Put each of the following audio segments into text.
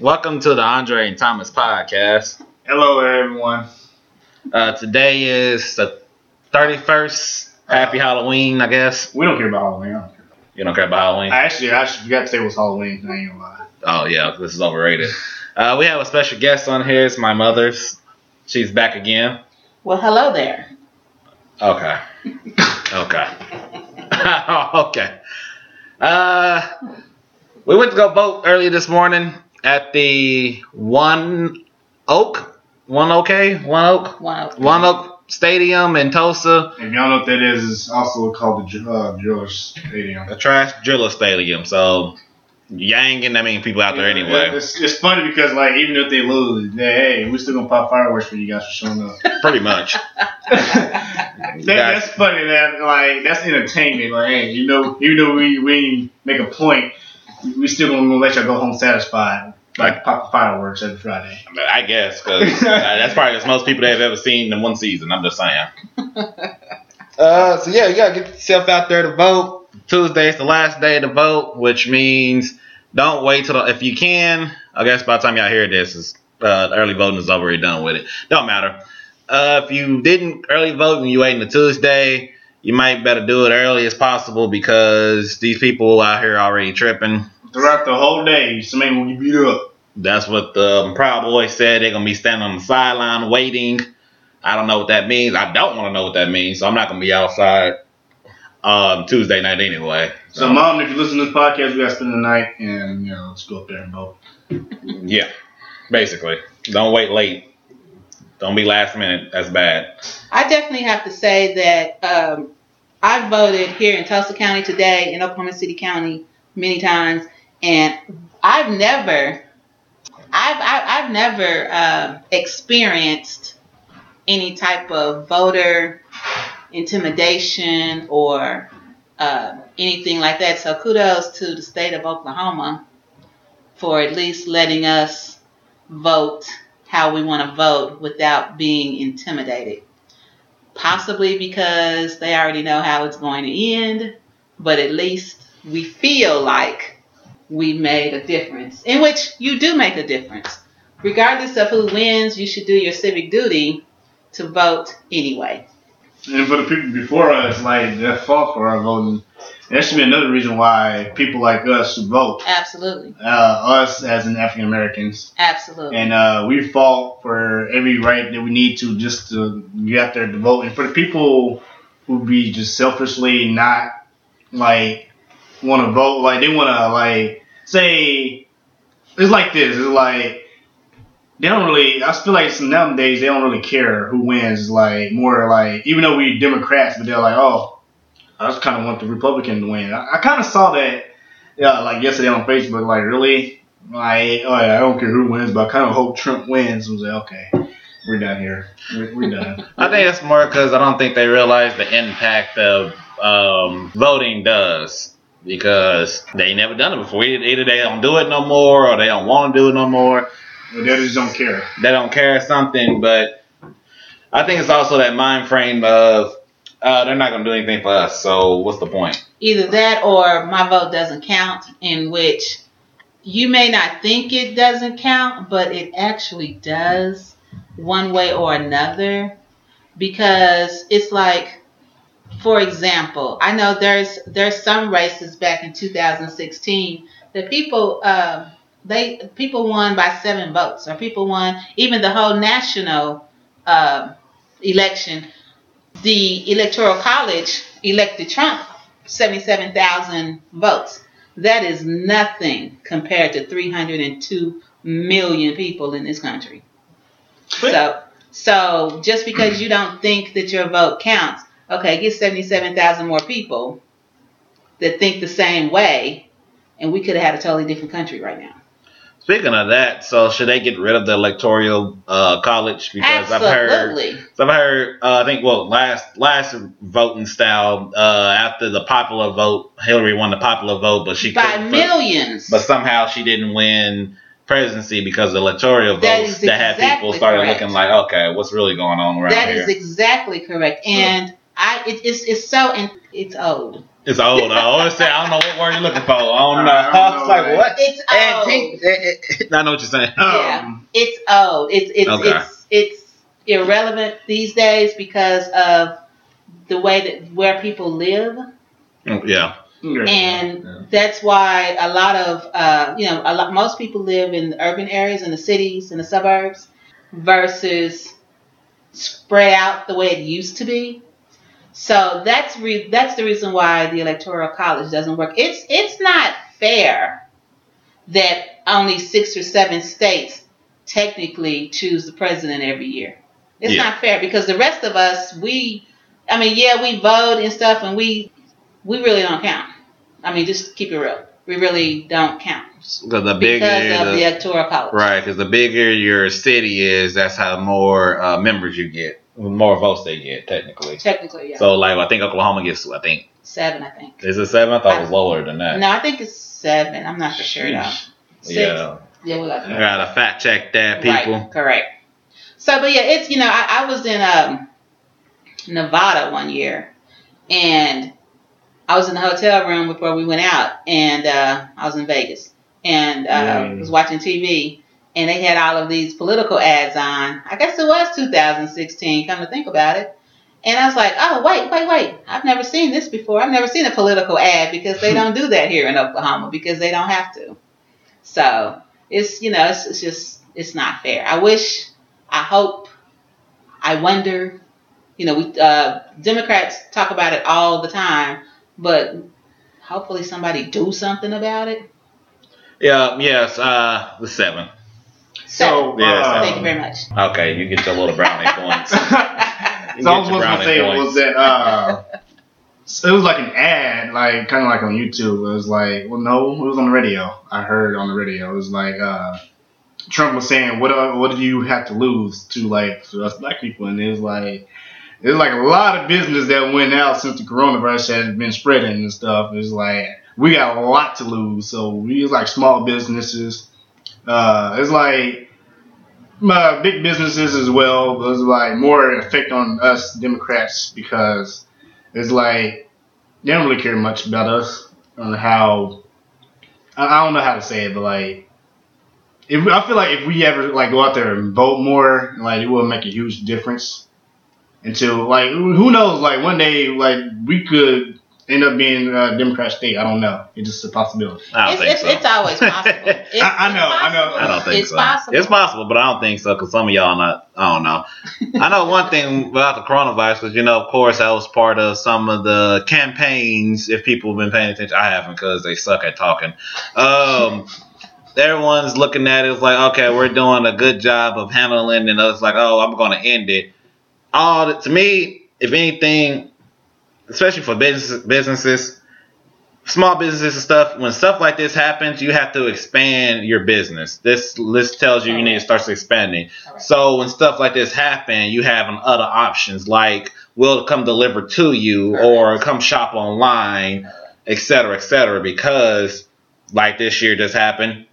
Welcome to the Andre and Thomas podcast. Hello, everyone. Uh, today is the 31st. Happy Halloween, I guess. We don't care about Halloween. I don't care. You don't care about Halloween? I actually, I actually forgot today was Halloween. I ain't gonna lie. Oh, yeah, this is overrated. Uh, we have a special guest on here. It's my mother's. She's back again. Well, hello there. Okay. Okay. okay. Uh, we went to go vote early this morning at the One Oak. One OK? One Oak? Wow. One Oak Stadium in Tulsa. If y'all know what that is, it's also called the Ju- uh, Jewelers Stadium. The trash driller stadium. So, yang and I mean people out there anyway. It's, it's funny because like even if they lose, they, hey, we still gonna pop fireworks for you guys for showing up. Pretty much. that, that's funny. That like that's entertainment. Like hey, you know, even though we we make a point, we still gonna let y'all go home satisfied. Like pop fireworks every Friday. I guess because that's probably the most people they've ever seen in one season. I'm just saying. Uh, so yeah, you gotta get yourself out there to vote. Tuesday's the last day to vote, which means don't wait till the, if you can. I guess by the time y'all hear this, is uh, early voting is already done with it. Don't matter. Uh, if you didn't early vote and you waiting to Tuesday, you might better do it early as possible because these people out here already tripping. Throughout the whole day, somebody will get beat up. That's what the Proud Boys said. They're gonna be standing on the sideline waiting. I don't know what that means. I don't want to know what that means, so I'm not gonna be outside um, Tuesday night anyway. So, mom, if you listen to this podcast, we gotta spend the night and you know, let's go up there and vote. yeah, basically, don't wait late. Don't be last minute. That's bad. I definitely have to say that um, I voted here in Tulsa County today, in Oklahoma City County, many times, and I've never, I've I've, I've never um, experienced any type of voter intimidation or uh, anything like that. So kudos to the state of Oklahoma for at least letting us vote how we want to vote without being intimidated. Possibly because they already know how it's going to end, but at least we feel like we made a difference, in which you do make a difference. Regardless of who wins, you should do your civic duty to vote anyway. And for the people before us, like that fought for our voting, that should be another reason why people like us should vote. Absolutely. Uh, us as an African Americans, Absolutely. and uh, we fought for every right that we need to just to get out there to vote. And for the people who be just selfishly not like want to vote, like they want to like say it's like this. It's like they don't really. I feel like nowadays they don't really care who wins. Like more like even though we Democrats, but they're like, oh, I just kind of want the Republican to win. I, I kind of saw that, yeah, like yesterday on Facebook. Like really, like oh yeah, I don't care who wins, but I kind of hope Trump wins. I was like, okay, we're done here. We're, we're done. I think it's more because I don't think they realize the impact of um, voting does. Because they never done it before. Either they don't do it no more, or they don't want to do it no more. But they just don't care. they don't care or something. But I think it's also that mind frame of uh, they're not going to do anything for us. So what's the point? Either that or my vote doesn't count, in which you may not think it doesn't count, but it actually does one way or another. Because it's like, for example, I know there's there's some races back in 2016 that people um, they people won by seven votes, or people won even the whole national um election. The electoral college elected Trump 77,000 votes. That is nothing compared to 302 million people in this country. So, so just because you don't think that your vote counts, okay, get 77,000 more people that think the same way, and we could have had a totally different country right now. Speaking of that, so should they get rid of the electoral uh, college? Because I've heard, so I've heard, uh, I think, well, last last voting style uh, after the popular vote, Hillary won the popular vote, but she By millions. but somehow she didn't win presidency because of the electoral That votes that had people started correct. looking like, okay, what's really going on That here? is exactly correct. And I, it, it's, it's so, and it's old. It's old. I always say I don't know what word you're looking for. I don't know. I don't I was know, like, man. what? It's old. Antique. I know what you're saying. Yeah. Um, It's old. It's it's Okay. it's it's irrelevant these days because of the way that where people live, Yeah. yeah. and Yeah. that's why a lot of uh, you know a lot most people live in the urban areas in the cities in the suburbs versus spread out the way it used to be. So that's re- that's the reason why the electoral college doesn't work. It's it's not fair that only six or seven states technically choose the president every year. It's Yeah. not fair because the rest of us, we, I mean, yeah, we vote and stuff, and we we really don't count. I mean, just keep it real. We really don't count Because the bigger because of the, the electoral college. right, because the bigger your city is, that's how more uh, members you get, more votes they get technically. Technically, yeah. So like I think Oklahoma gets, I think Seven, I think. is it seven? I thought it was lower than that. No, I think it's seven. I'm not for sure though. Six. Yeah, Yeah, we got I gotta fact check that, people. Right, correct. So, but yeah, it's you know, I, I was in um, Nevada one year, and I was in the hotel room before we went out, and uh, I was in Vegas, and uh, Yeah. was watching TV, and they had all of these political ads on. I guess it was 2016. Come to think about it. And I was like, oh, wait, wait, wait. I've never seen this before. I've never seen a political ad because they don't do that here in Oklahoma because they don't have to. So it's, you know, it's, it's just, it's not fair. I wish, I hope, I wonder, you know, we, uh, Democrats talk about it all the time, but hopefully somebody do something about it. Yeah, yes, uh, the seven. So, Yeah, uh, Thank you very much. Okay, you get your little brownie points. so I was going to say points. was that uh, it was like an ad, like kind of like on YouTube. It was like, well, no, it was on the radio. I heard on the radio. It was like uh, Trump was saying, "What uh, what do you have to lose to like to us black people?" And it was like. There's like a lot of business that went out since the coronavirus has been spreading and stuff. It's like we got a lot to lose. So we like small businesses. Uh, it's like uh, big businesses as well. There's like more effect on us Democrats because it's like they don't really care much about us on how I don't know how to say it, but like if I feel like if we ever like go out there and vote more, like it will make a huge difference. Until like who knows, like one day like we could end up being a Democrat state. I don't know. It's just a possibility. I don't It's, think it's, so. it's always possible. It's, I- I it's know, I know. I don't think it's so. Possible. It's possible, but I don't think so because some of y'all not. I don't know. I know one thing about the coronavirus because you know, of course, that was part of some of the campaigns. If people have been paying attention, I haven't because they suck at talking. Um, everyone's looking at it it's like, okay, we're doing a good job of handling, it." and it's like, oh, I'm going to end it. All to me, if anything, especially for business businesses small businesses and stuff, when stuff like this happens, you have to expand your business. This list tells you you need to start expanding. So when stuff like this happen, you have other options like we'll come deliver to you or come shop online, et cetera, et cetera. Because like this year just happened,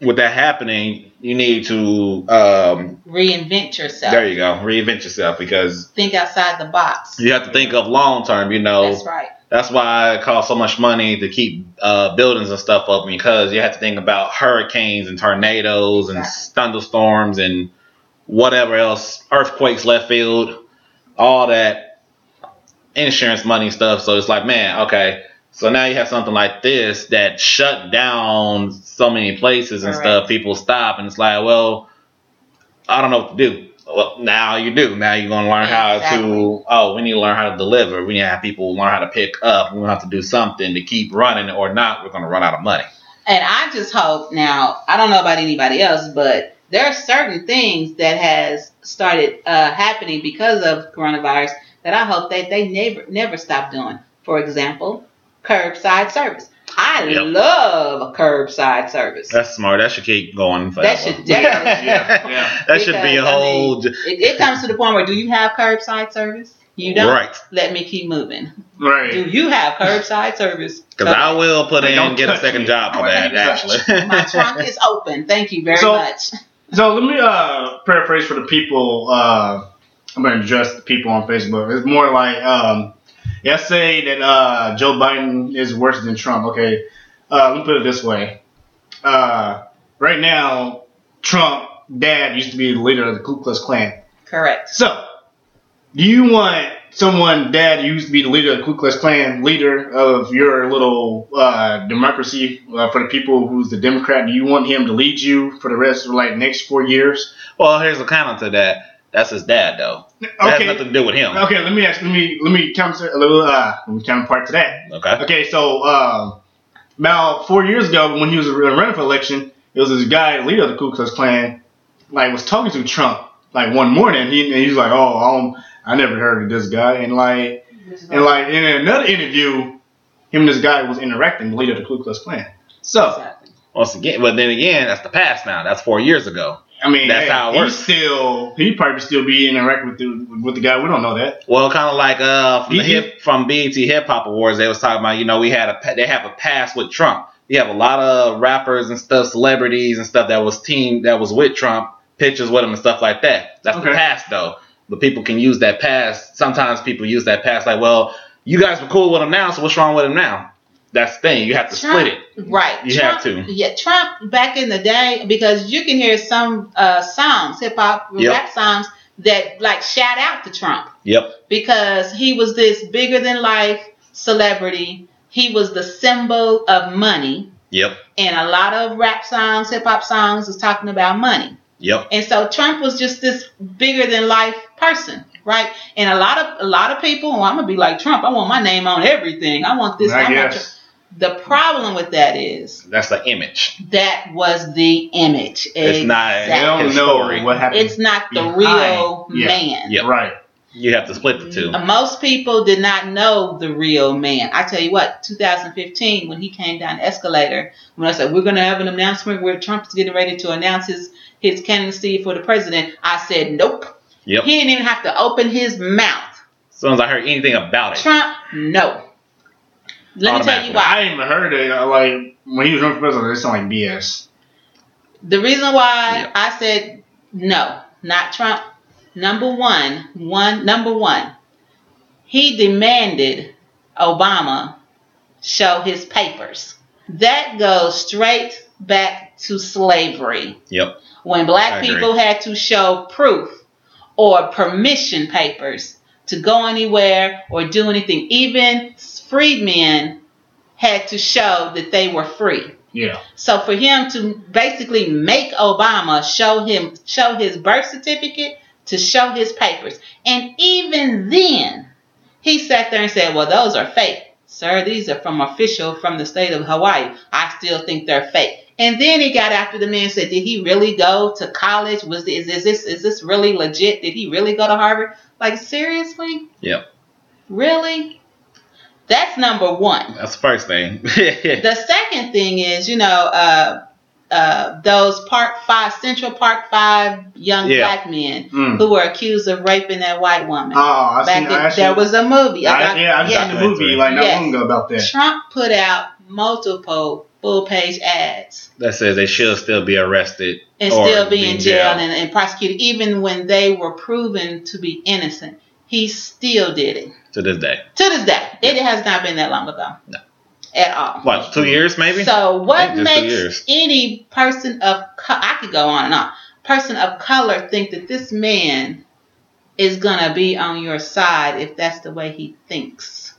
with that happening, you need to um, Reinvent yourself. there you go, reinvent yourself because Think outside the box. you have to think of long term. You know, That's right. that's why it costs so much money to keep uh, buildings and stuff up because you have to think about hurricanes and tornadoes and thunderstorms and whatever else, earthquakes left field, all that insurance money stuff. So it's like, man, okay. So now you have something like this that shut down so many places and Correct. stuff. People stop and it's like, well, I don't know what to do. Well, now you do. Now you're gonna learn how Exactly. to. Oh, we need to learn how to deliver. We need to have people learn how to pick up. We're gonna have to do something to keep running, or not, we're gonna run out of money. And I just hope now, I don't know about anybody else, but there are certain things that has started uh, happening because of coronavirus that I hope that they never never stop doing. For example, curbside service. I Yep. love curbside service. That's smart. That should keep going forever. That should definitely- Yeah, yeah. that should be a Because, I whole. mean, it, it comes to the point where do you have curbside service? You don't. right. Let me keep moving. Right. Do you have curbside service? Because I will put Hey, in don't get a second me. job for that. Actually, My trunk is open. Thank you very So- much. So let me uh, paraphrase for the people. Uh, I'm going to address the people on Facebook. It's more like um, Let's say that uh, Joe Biden is worse than Trump. Okay, uh, let me put it this way. Uh, right now, Trump dad used to be the leader of the Ku Klux Klan. Correct. So, do you want someone dad used to be the leader of the Ku Klux Klan, leader of your little uh, democracy uh, for the people who's the Democrat? Do you want him to lead you for the rest of like next four years? Well, here's the counter to that. That's his dad, though. That has Okay. nothing to do with him. Okay, let me ask. Let me let me counter a little. Uh, let me counterpart to that. Okay. Okay, so um, about four years ago, when he was running for election, it was this guy, leader of the Ku Klux Klan, like was talking to Trump like one morning. He and he was like, "Oh, I, don't, I never heard of this guy," and like and like in another interview, him and this guy was interacting, the leader of the Ku Klux Klan. So Exactly. Once again, but then again, that's the past now. That's four years ago. I mean, That's hey, how it he's works. still he probably still be interacting with the with the guy. We don't know that. Well, kind of like uh from the You- hip from BET Hip Hop Awards, they was talking about you know we had a they have a past with Trump. You have a lot of rappers and stuff, celebrities and stuff that was team that was with Trump, pictures with him and stuff like that. That's the Okay. past though. But people can use that past. Sometimes people use that past like, well, you guys were cool with him now, so what's wrong with him now? That's the thing. You have to split it. Right. You Trump, have to. Yeah, Trump back in the day, because you can hear some uh, songs, hip hop, Yep. rap songs that like shout out to Trump Yep. because he was this bigger than life celebrity. He was the symbol of money, Yep. and a lot of rap songs, hip hop songs, is talking about money. Yep. And so Trump was just this bigger than life person, right? And a lot of a lot of people, well, I'm gonna be like Trump. I want my name on everything. I want this. I want guess. Trump. The problem with that is That's the image. that was the image. It's not- They Exactly. don't know what happened. It's not the behind. real Yeah. man. Yep. right. You have to split the two. Uh, Most people did not know the real man. I tell you what, 2015, when he came down the escalator, when I said, We're going to have an announcement where Trump is getting ready to announce his, his candidacy for the president, I said, Nope. Yep. He didn't even have to open his mouth. As soon as I heard anything about it, Trump, no. Let me tell you why. I ain't even heard it. uh, Like when he was running for president, it sounded like BS. The reason why Yeah. I said no, not Trump. Number one, one number one, he demanded Obama show his papers. That goes straight back to slavery. Yep. When black people had to show proof or permission papers to go anywhere or do anything, even freedmen had to show that they were free. Yeah. So for him to basically make Obama show him show his birth certificate to show his papers, and even then, he sat there and said, "Well, those are fake, sir. These are from official from the state of Hawaii. I still think they're fake." And then he got after the man and said, "Did he really go to college? Was is, is this is this really legit? Did he really go to Harvard? Like seriously? Yep. Really? That's number one." That's the first thing. The second thing is, you know, uh, uh, those Park Five, Central Park Five young Yeah. black men Mm. who were accused of raping that white woman. Oh, I Back seen. in- I actually, there was a movie. I, about- yeah, I just yeah. seen the movie like not Yes. long ago about that. Trump put out multiple full page ads that says they should still be arrested and still be in jail and, and prosecuted, even when they were proven to be innocent. He still did it to this day. to this day. It has not been that long ago, No. at all. What, two years maybe? So what think just two makes any person of co- I could go on and on person of color think that this man is gonna be on your side if that's the way he thinks?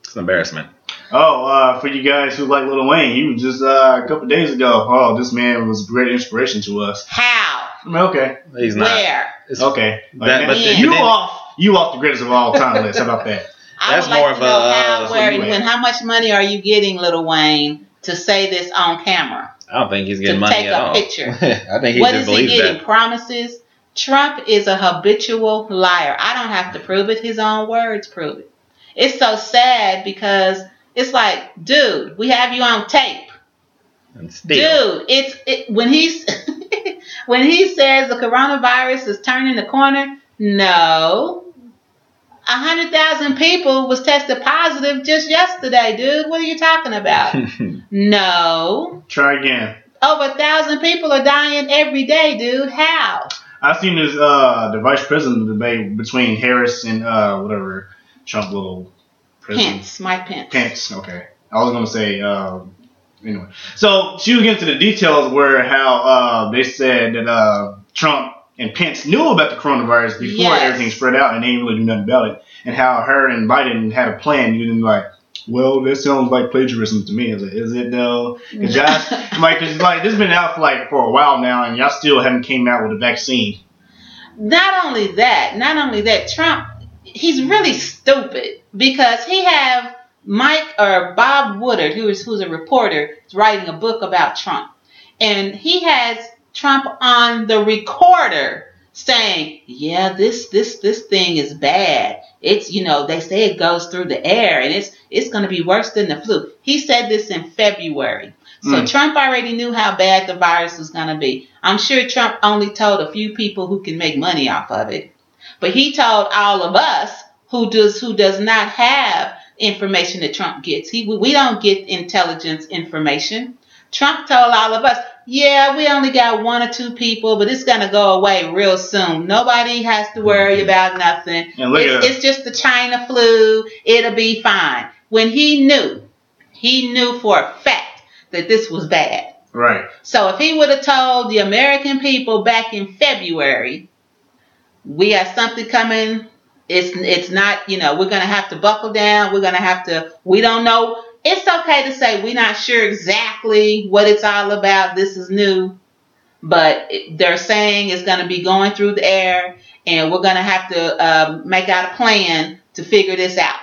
It's an embarrassment. Oh, uh, for you guys who like Lil Wayne, he was just uh, a couple days ago. Oh, this man was a great inspiration to us. How? I mean, okay, He's not. Where? It's, okay. Like, That- but then- you then- off, you off the greatest of all time list. How about that? I That's would like more to of know a, how, uh, where, and how much money are you getting, Lil Wayne, to say this on camera? I don't think he's getting To money take at a all. picture. I think he What just is he getting? that. Promises? Trump is a habitual liar. I don't have to prove it. His own words prove it. It's so sad because it's like, dude, we have you on tape. And still, Dude, it's it, when he's when he says the coronavirus is turning the corner. No, a hundred thousand people was tested positive just yesterday, dude. What are you talking about? no, Try again. over a thousand people are dying every day, dude. How? I've seen this uh, the vice president debate between Harris and uh, whatever Trump little president? Pence, Mike Pence. Pence. Okay. I was gonna say. Um, anyway, so she was getting to the details where how uh, they said that uh, Trump and Pence knew about the coronavirus before Yes. everything spread out, and they didn't really do nothing about it, and how her and Biden had a plan. You didn't like. Well, that sounds like plagiarism to me. I was like, is it though? Cause y'all, like, cause like this has been out for like for a while now, and y'all still haven't came out with a vaccine. not only that, not only that, Trump, he's really stupid because he have Mike or Bob Woodward, who is who's a reporter, is writing a book about Trump, and he has Trump on the recorder saying, "Yeah, this this this thing is bad. It's you know they say it goes through the air and it's it's going to be worse than the flu." He said this in February. So Mm. Trump already knew how bad the virus was going to be. I'm sure Trump only told a few people who can make money off of it. But he told all of us who does who does not have information that Trump gets. He we don't get intelligence information. Trump told all of us, yeah, we only got one or two people, but it's gonna go away real soon. Nobody has to worry mm-hmm. about nothing. And look at It's, it's just the China flu. It'll be fine. When he knew, he knew for a fact that this was bad. Right. So if he would have told the American people back in February, we have something coming. It's it's not you know we're gonna have to buckle down. We're gonna have to. We don't know. It's okay to say we're not sure exactly what it's all about. This is new, but they're saying it's gonna be going through the air, and we're gonna have to um, make out a plan to figure this out.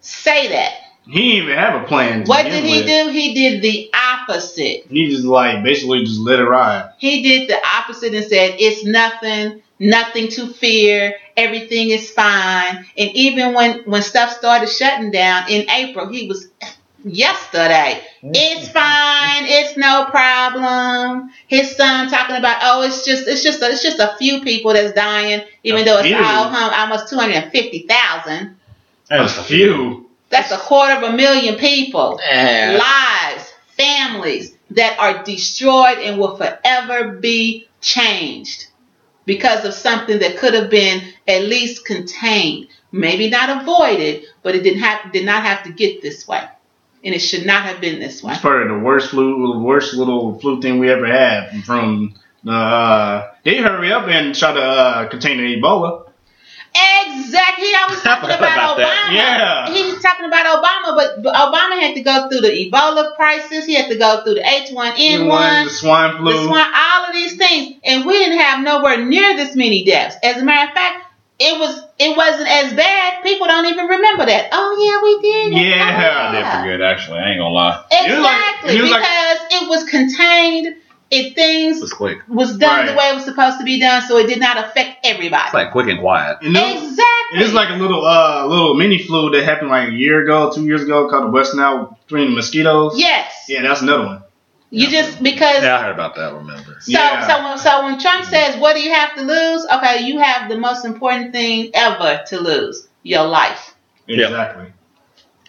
Say that. He didn't even have a plan. to What begin did he with. do? He did the opposite. He just like basically just let it ride. He did the opposite and said, It's nothing, nothing to fear, everything is fine. And even when, when stuff started shutting down in April, he was yesterday. It's fine, it's no problem. His son talking about, oh, it's just it's just a, it's just a few people that's dying, even A though it's few? all hum, almost two hundred and fifty thousand. That's a few. That's a quarter of a million people Yeah. lives, families that are destroyed and will forever be changed because of something that could have been at least contained, maybe not avoided, but it didn't have did not have to get this way, and it should not have been this way. It's probably the worst flu, the worst little flu thing we ever had. From the uh, they hurry up and try to uh, contain the Ebola. Exactly. I talking forgot about, about that. Obama. Yeah. He was talking about Obama, but, Obama had to go through the Ebola crisis. He had to go through the H1N1. the swine flu. the swine, all of these things, and we didn't have nowhere near this many deaths. As a matter of fact, it was it wasn't as bad. People don't even remember that. Oh yeah, we did. it. Yeah, oh, I did oh, forget actually. I ain't gonna lie. It like- Exactly, it was like- because it was contained. It things was quick. was done the way it was supposed to be done, so it did not affect everybody. It's like quick and quiet. And it was- exactly. It's like a little uh little mini flu that happened like a year ago, two years ago, called the West Nile between the mosquitoes. yes. Yeah, that's another one. You just because Yeah, I heard about that. Remember? So, Yeah. so, when, so when Trump says, "What do you have to lose?" Okay, you have the most important thing ever to lose: your life. Yeah. Exactly.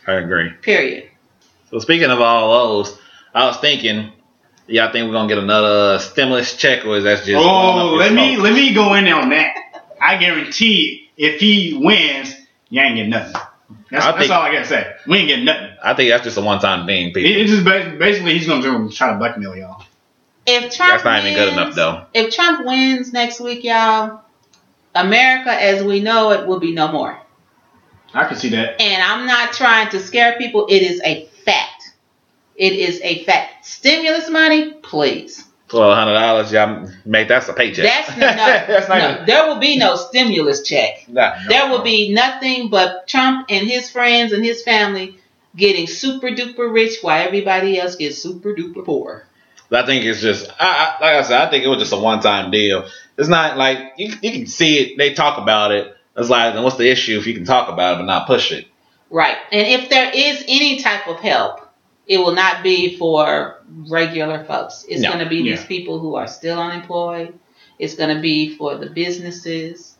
I agree. Period. So speaking of all those, I was thinking, yeah, I think we're gonna get another uh, stimulus check, or is that just? Oh, let me smoke? let me go in on that. I guarantee if he wins, you ain't getting nothing. That's, I that's think- all I gotta say. We ain't getting nothing. I think that's just a one-time thing, It, people. it's just basically he's gonna try to blackmail y'all. If Trump That's not even good enough, though. If Trump wins next week, y'all, America as we know it will be no more. I can see that. And I'm not trying to scare people. It is a fact. It is a fact. Stimulus money, please. Twelve hundred dollars, y'all make that's a paycheck. That's no, That's not no. even- There will be no stimulus check. Nah. There will be nothing but Trump and his friends and his family getting super duper rich while everybody else gets super duper poor. I think it's just, I, I, like I said, I think it was just a one-time deal. It's not like you, you can see it. They talk about it. It's like, then what's the issue if you can talk about it but not push it? Right. And if there is any type of help, it will not be for regular folks. It's No. going to be these people who are still unemployed. It's going to be for the businesses.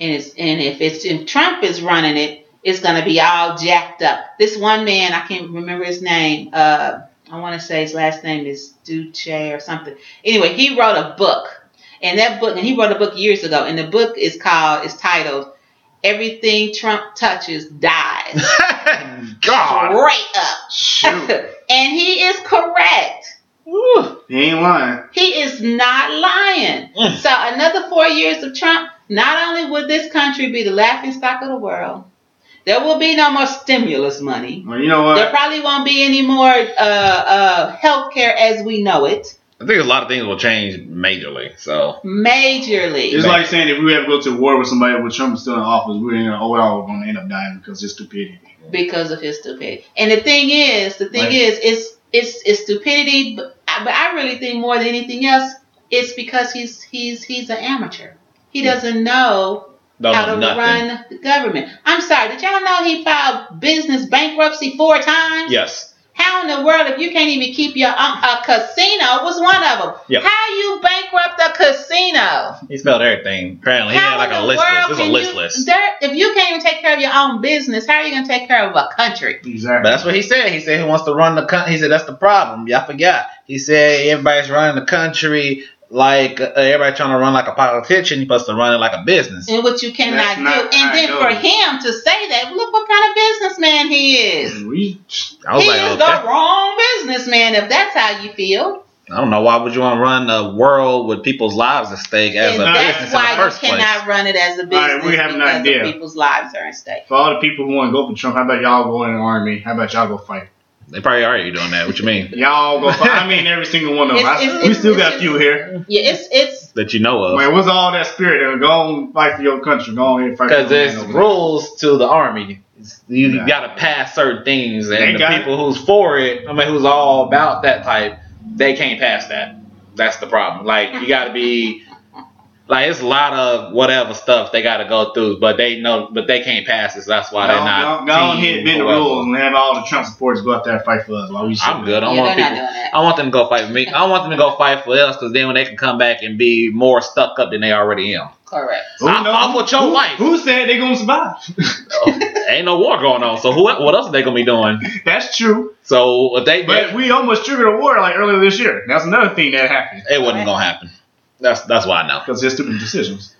And it's and if it's if Trump is running it, it's going to be all jacked up. This one man, I can't remember his name. Uh, I want to say his last name is Duce or something. Anyway, he wrote a book, and that book, and he wrote a book years ago, and the book is called, is titled everything Trump touches dies. God. Straight up. Shoot. and he is correct. Woo. he ain't lying. He is not lying. Mm. So another four years of Trump, not only would this country be the laughing stock of the world, there will be no more stimulus money. Well, you know what? There probably won't be any more uh, uh, health care as we know it. I think a lot of things will change majorly. So Majorly. It's like saying if we ever go to war with somebody with Trump still in office, oh, we're all going to end up dying because of stupidity. because of his stupidity. And the thing is, the thing Right. is, it's it's it's stupidity. But I, but I really think more than anything else, it's because he's he's he's an amateur. He doesn't know don't how to nothing. run the government. I'm sorry, did y'all know he filed business bankruptcy four times? Yes. How in the world, if you can't even keep your um, a casino was one of them? Yeah. How you bankrupt a casino? He spelled everything. Apparently, he had How like in a the list world list. A can list you- list. there- if you can't even take care of your own business, how are you going to take care of a country? Exactly. But that's what he said. He said he wants to run the country. He said that's the problem. Y'all forgot. He said everybody's running the country like uh, everybody trying to run like a politician. He's supposed to run it like a business. and what you cannot That's do. And then for him to say that, look what kind of businessman he is. We, He like, is okay. the wrong businessman if that's how you feel. I don't know why would you want to run a world with people's lives at stake as and a that's business in the why you cannot place? run it as a right, business we have an idea. people's lives are at stake. for all the people who want to go for Trump, how about y'all go in the army? How about y'all go fight? They probably already doing that. What you mean? Y'all go fight. I mean, every single one of them. It's- I- we it's- still got it's- a few here. Yeah, it's it's That you know of? Man, what's all that spirit? Go on, fight for your country. Go on and fight for Because your there's man over there. rules to the army. You Yeah. got to pass certain things, They and the got it. people who's for it, I mean, who's all about that type, they can't pass that. That's the problem. Like you got to be, like it's a lot of whatever stuff they got to go through, but they know, but they can't pass it. So that's why they're not. go, go on team ahead, bend the rules, and have all the Trump supporters go out there and fight for us. While we I'm good. I yeah, want people. I want them to go fight for me. I want them to go fight for us, because then when they can come back and be more stuck up than they already am. Correct. Who I'm- knows? I'm with your who, wife. Who said they gonna survive? Oh, ain't no war going on, so who? What else are they gonna be doing? That's true. So they, But we almost triggered a war like earlier this year. That's another thing that happened it wasn't gonna happen. That's that's why I know. because they're stupid decisions.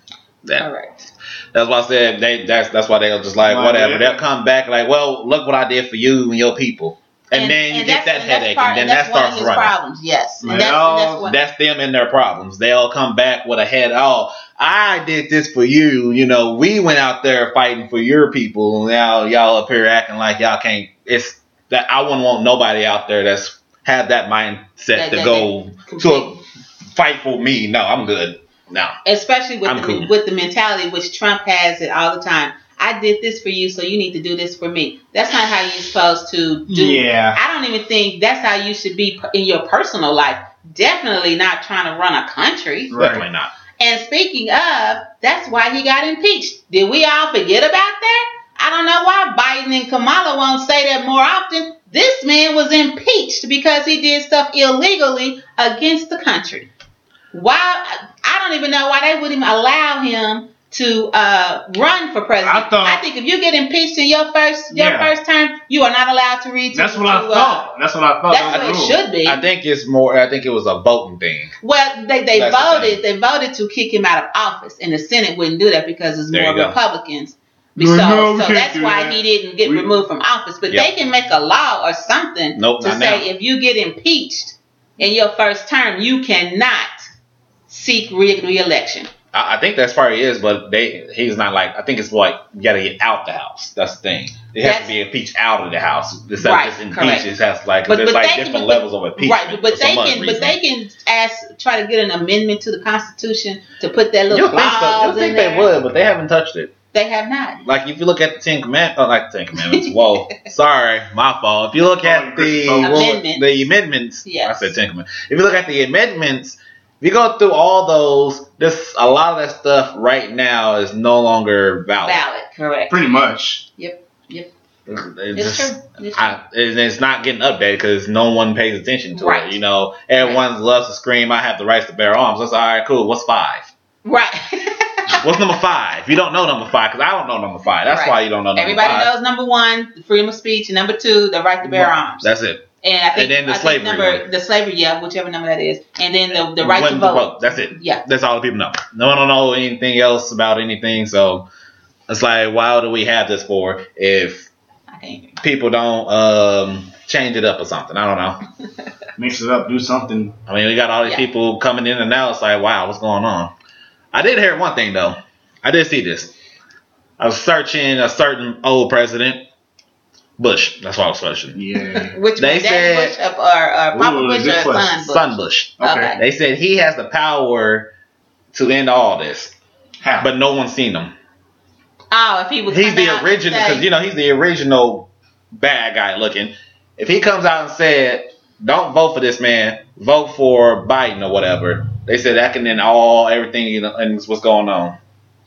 That, Correct. that's why I said they. That's that's why they'll just like Well, whatever. yeah. They'll come back like, well, look what I did for you and your people, and, then you get that and headache, part- and then that that's one of starts his running. problems. Yes, and Well, that's, and that's. That's them and their problems. They'll come back with a head. Oh, I did this for you. You know, we went out there fighting for your people. Now y'all up here acting like y'all can't. It's that I wouldn't want nobody out there that's had that mindset That- to that go they to a, fight for me. No, I'm good. No. especially with I'm the, cool. with the mentality which Trump has it all the time. I did this for you, so you need to do this for me. That's not how you're supposed to do. Yeah. I don't even think that's how you should be in your personal life. Definitely not trying to run a country. Right. Definitely not. And speaking of, that's why he got impeached. Did we all forget about that? I don't know why Biden and Kamala won't say that more often. This man was impeached because he did stuff illegally against the country. Why? I don't even know why they wouldn't even allow him to uh, run for president. I thought- I think if you get impeached in your first your Yeah. first term, you are not allowed to read. To, That's what I to, uh, thought. That's what I thought. That's what was it rule. should be. I think it's more. I think it was a voting thing. Well, they, they That's the voted they voted to kick him out of office, and the Senate wouldn't do that because it's There more. Republicans. No, So, no, so that's why that. he didn't get We- removed from office. But Yeah. they can make a law or something Nope, to not say now. if you get impeached in your first term, you cannot seek re- re-election. I, I think that's probably is, but they he's not like. I think it's like you got to get out the house. That's the thing. It has That's- to be impeached out of the house. Instead Right, just correct. impeached, it has like But- there's but like they- different but- levels of impeachment. Right, but for they some odd can, but they can ask, try to get an amendment to the Constitution to put that little You'll think, so. You'll in think there. they would, but they haven't touched it. They have not. Like if you look at the Ten Commandments, oh, uh, like the Ten Commandments. Whoa, sorry, my fault. If you look at oh, the Amendments. the amendments, Yes. I said Ten Commandments. If you look at the amendments, if you go through all those, this a lot of that stuff right now is no longer valid. Valid, correct. Pretty much. Yep, yep. It's, It's just- true. It's true. I, and it's not getting updated because no one pays attention to Right. it. You know, everyone loves to scream, "I have the rights to bear arms." That's all right, cool. What's five? Right. What's number five? You don't know number five because I don't know number five. That's Right. why you don't know number Everybody five. knows number one, the freedom of speech, and number two, the right to bear arms. That's it. And I think, and then the I think slavery number one. the slavery, yeah, whichever number that is, and then the the right to When vote. That's it. Yeah. That's all the people know. No one don't know anything else about anything. So It's like, why do we have this for if people don't um, change it up or something? I don't know. Mix it up, do something. I mean, we got all these Yeah. people coming in and out. It's like, wow, what's going on? I did hear one thing though. I did see this. I was searching a certain old president, Bush. That's what I was searching. Yeah. Which They one? Said- Bush or, or, or Papa Ooh, Bush or question. Son Bush? Son Bush. Okay. Okay. They said he has the power to end all this, How? but no one's seen him. Oh, if he was. He's the original because you know he's the original bad guy looking. If he comes out and said, "Don't vote for this man, vote for Biden or whatever," they said that can end all everything you know, and what's going on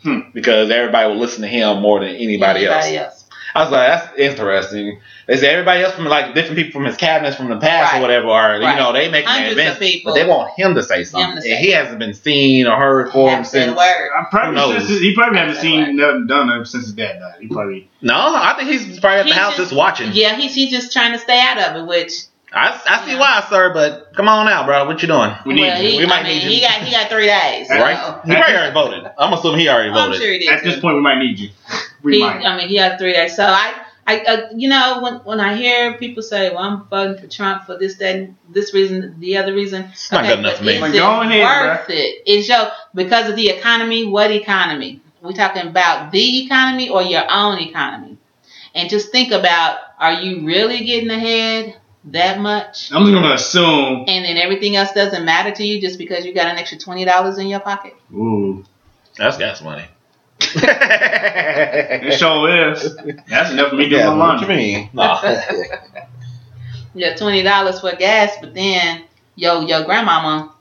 Hmm. because everybody will listen to him more than anybody, else. else. I was like, that's interesting. They said everybody else from like different people from his cabinets from the past Right. or whatever are Right. you know they make Hundreds of events, people. but they want him to say something. to say and he hasn't been seen or heard for him Haven't said a since. I'm probably Who knows? since his- he probably haven't seen nothing done ever since his dad died. He probably No, I think he's probably at the house just- just watching. Yeah, he's he's just trying to stay out of it, which I, I see Yeah. why, sir, but come on out, bro. What you doing? We need well, you. he, We might I mean, need you. he got he got three days. so- Right? He probably already voted. I'm assuming he already voted. I'm sure he did. at this point we might need you. He. I mean, he had three days. So I, I, uh, you know, when when I hear people say, "Well, I'm voting for Trump for this, that, this reason, the other reason," It's not good enough for me. Is it ahead, worth it? Is your because of the economy? What economy? We talking about the economy or your own economy? And just think about: Are you really getting ahead that much? I'm just gonna assume. And then everything else doesn't matter to you just because you got an extra twenty dollars in your pocket. Ooh, That's gas money. It sure is. That's enough for me to do Yeah, my what you laundry. mean? No. You twenty dollars for gas, but then yo your grandmama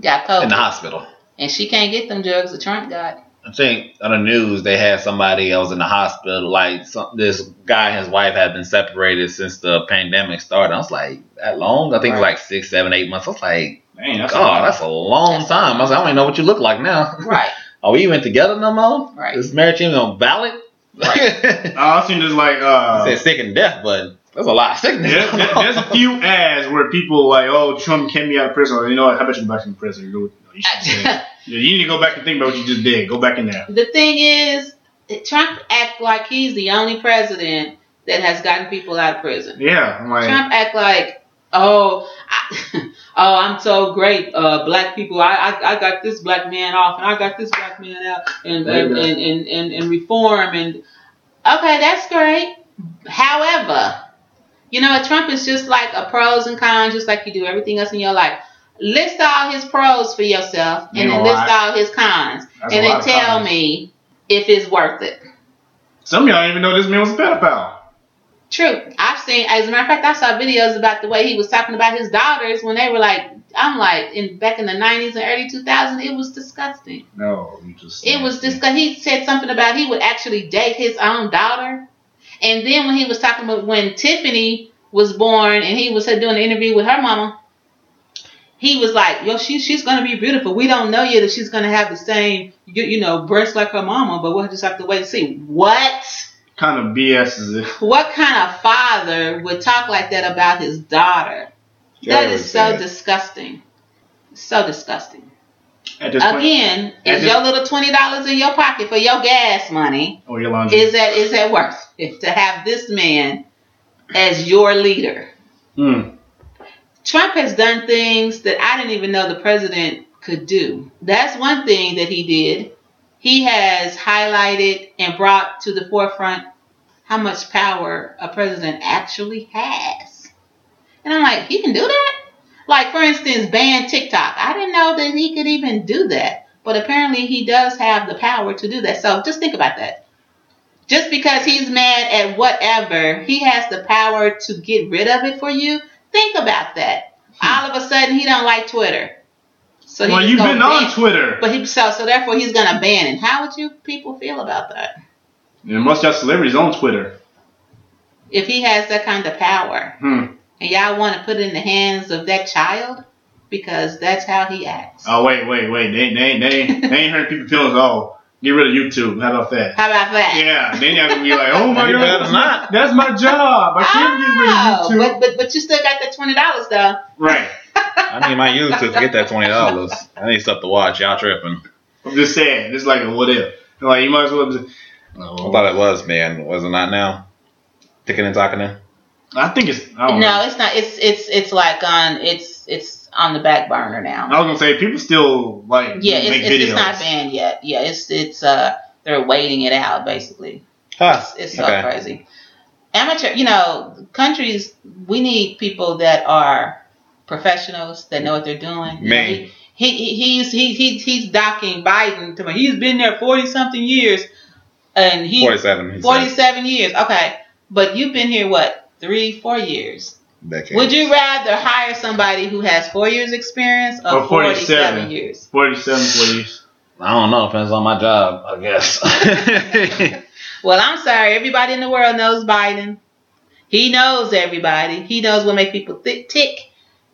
got COVID. In the hospital. and she can't get them drugs that Trump got. I think on the news they had somebody else in the hospital. Like some, this guy and his wife had been separated since the pandemic started. I was like, that long? I think it was like six, seven, eight months. I was like, Man, that's God, that's a long That's time. I was like, I don't even know what you look like now. Right. Are we even together no more? Right. Is marriage even on valid? Oh, I seen just like uh. said sick and death, but there's a lot of sickness. There, there- there's a few ads where people like, oh, Trump kept me out of prison. Or, you know what? How about you go back in prison? You, go, you, should say- Yeah, you need to go back and think about what you just did. Go back in there. the thing is, Trump act like he's the only president that has gotten people out of prison. Yeah, I'm like, Trump act like, oh, I, oh, I'm so great. Uh, black people, I, I, I got this black man off, and I got this black man out, and and, and, and, and, and reform, and okay, that's great. However, you know, Trump is just like a pros and cons, just like you do everything else in your life. List all his pros for yourself, and then list all his cons, and then tell me if it's worth it. some of y'all even know this man was a pedophile. True. I've seen, as a matter of fact, I saw videos about the way he was talking about his daughters when they were like, I'm like, in back in the 90s and early 2000s, it was disgusting. No, you just. It was disgusting. He said something about he would actually date his own daughter. And then when he was talking about when Tiffany was born and he was doing an interview with her mama, he was like, yo, she, she's going to be beautiful. We don't know yet if she's going to have the same, you, you know, breasts like her mama, but we'll just have to wait and see. What? Kind of BS is it? What kind of father would talk like that about his daughter? That is so Sad. disgusting. So disgusting. At this point, Again, at is this- your little twenty dollars in your pocket for your gas money? oh, your laundry. Is that is that worth it to have this man as your leader? Hmm. Trump has done things that I didn't even know the president could do. That's one thing that he did. He has highlighted and brought to the forefront how much power a president actually has. And I'm like, he can do that? Like, for instance, ban TikTok. I didn't know that he could even do that. But apparently, he does have the power to do that. So just think about that. Just because he's mad at whatever, he has the power to get rid of it for you. Think about that. Hmm. All of a sudden, he don't like Twitter. So well, you've gonna been on Twitter. But he so so therefore he's gonna ban it. How would you people feel about that? And most y'all celebrities on Twitter. If he has that kind of power Hmm. and y'all want to put it in the hands of that child because that's how he acts. Oh wait, wait, wait. They they they they ain't hurt people feelings. at all. get rid of YouTube. How about that? How about that? Yeah. Then y'all gonna be like, oh my god, that's not. my, that's my job. I can't get rid Oh, of YouTube. but, but but you still got that twenty dollars though. right. I need my YouTube to get that twenty dollars. I need stuff to watch. Y'all tripping? I'm just saying. It's like a what if. Like you might as well. Just, I thought it was man. Was it not now? Ticking and talking in. I think it's. I don't know. No, it's not. It's it's it's like on it's it's on the back burner now. I was gonna say people still like Yeah, it's, make it's, videos. it's not banned yet. Yeah, it's it's uh they're waiting it out basically. Huh. It's, it's so okay. crazy. Amateur, you know, countries. We need people that are professionals that know mm. what they're doing. Man. he, he he's he, he he's docking Biden to me. He's been there forty something years, and he Forty-seven. he said. 47 years. Okay, but you've been here what three, four years? Decades. Would you rather hire somebody who has four years experience or, Or 47 47. years? 47, 40. I don't know. Depends on my job, I guess. Well, I'm sorry. Everybody in the world knows Biden. He knows everybody. He knows what makes people th- tick.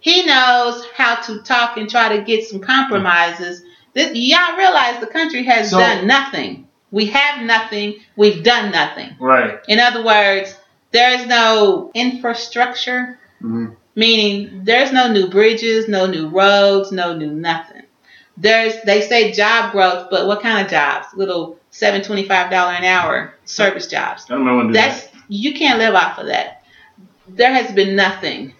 He knows how to talk and try to get some compromises. This, y'all realize the country has So- done nothing. We have nothing. We've done nothing. Right. In other words, there is no infrastructure, Mhm. meaning there's no new bridges, no new roads, no new nothing. There's they say job growth, but what kind of jobs? Little seven twenty five dollar an hour service jobs. I don't remember when That's you can't live off of that. There has been nothing,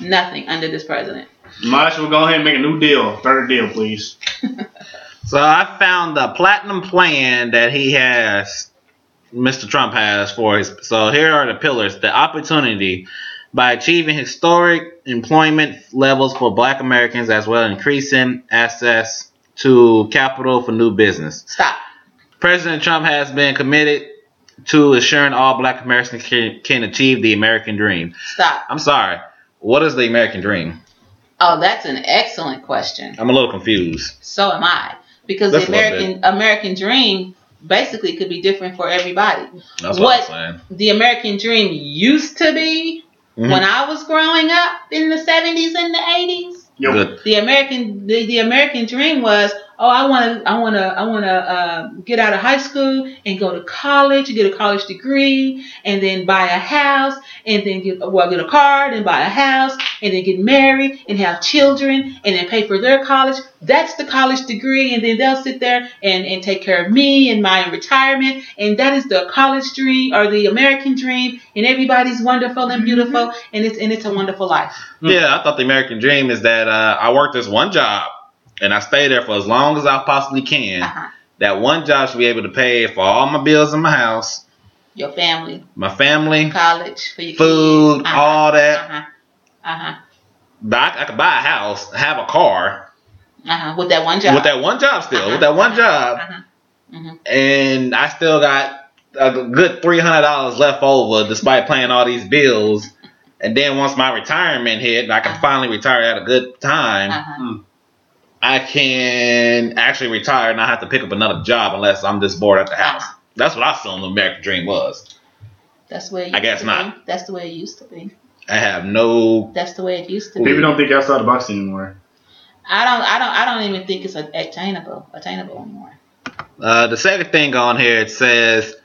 nothing under this president. that. Might as well go ahead and make a new deal. Third deal, please. so I found the platinum plan that he has, Mr. Trump has for his. So here are the pillars: the opportunity by achieving historic employment levels for Black Americans, as well as increasing access to capital for new business. Stop. President Trump has been committed to assuring all Black Americans can, can achieve the American dream. Stop. I'm sorry. What is the American dream? Oh, that's an excellent question. I'm a little confused. So am I. Because That's the American American dream basically could be different for everybody. That's What- what, I'm saying. The American dream used to be Mhm. when I was growing up in the 70s and the 80s. Yo, Good. The American the, the American dream was, oh, I want to I want to I want to uh, get out of high school and go to college, and get a college degree, and then buy a house, and then get well get a car, then buy a house, and then get married and have children, and then pay for their college. That's the college degree, and then they'll sit there and, and take care of me and my retirement, and that is the college dream or the American dream, and everybody's wonderful and beautiful, and it's and it's a wonderful life. Yeah, I thought the American dream is that uh, I work this one job and I stay there for as long as I possibly can. Uh-huh. That one job should be able to pay for all my bills in my house, Your family, my family, college for your food. Uh-huh. all that. Uh-huh. Uh-huh. But I, I could buy a house, have a car Uh-huh. With that one job. with that one job still, Uh-huh. with that one job, Uh-huh. Mhm. and I still got a good three hundred dollars left over despite paying all these bills. And then once my retirement hit, and I can Uh-huh. finally retire at a good time. I can actually retire and not have to pick up another job unless I'm just bored at the house. Uh-huh. That's what I assumed the American dream was. That's where I guess not. Be. That's the way it used to be. I have no. That's the way it used to be. people don't think outside the box anymore. I don't I don't I don't even think it's attainable attainable anymore. Uh, the second thing on here it says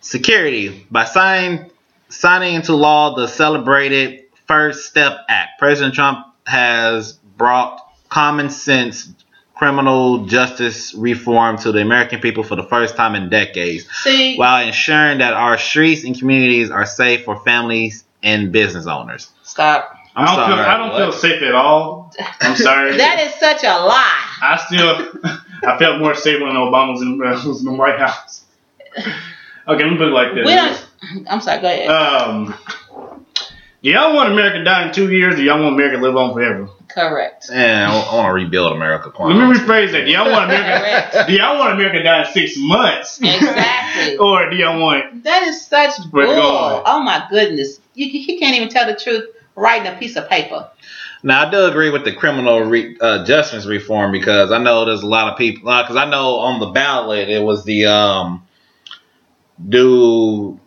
security by signing signing into law the celebrated First Step Act. President Trump has brought common sense criminal justice reform to the American people for the first time in decades. See while ensuring that our streets and communities are safe for families and business owners. stop. I don't sorry, feel. I don't feel safe at all. I'm sorry. That is such a lie. I still. I felt more safe when Obama was in, uh, was in the White House. Okay, let me put it like this. We don't I'm sorry, go ahead. Um, do y'all want America to die in two years? Or do y'all want America to live on forever? Correct. And I, want to rebuild America. Let me rephrase that. Do y'all want America? Do y'all want America to die in six months? Exactly. or do y'all want? That is such Where bull. Oh my goodness. You, you can't even tell the truth writing a piece of paper. Now I do agree with the criminal re, uh, justice reform because I know there's a lot of people. Because I know on the ballot it was the um, do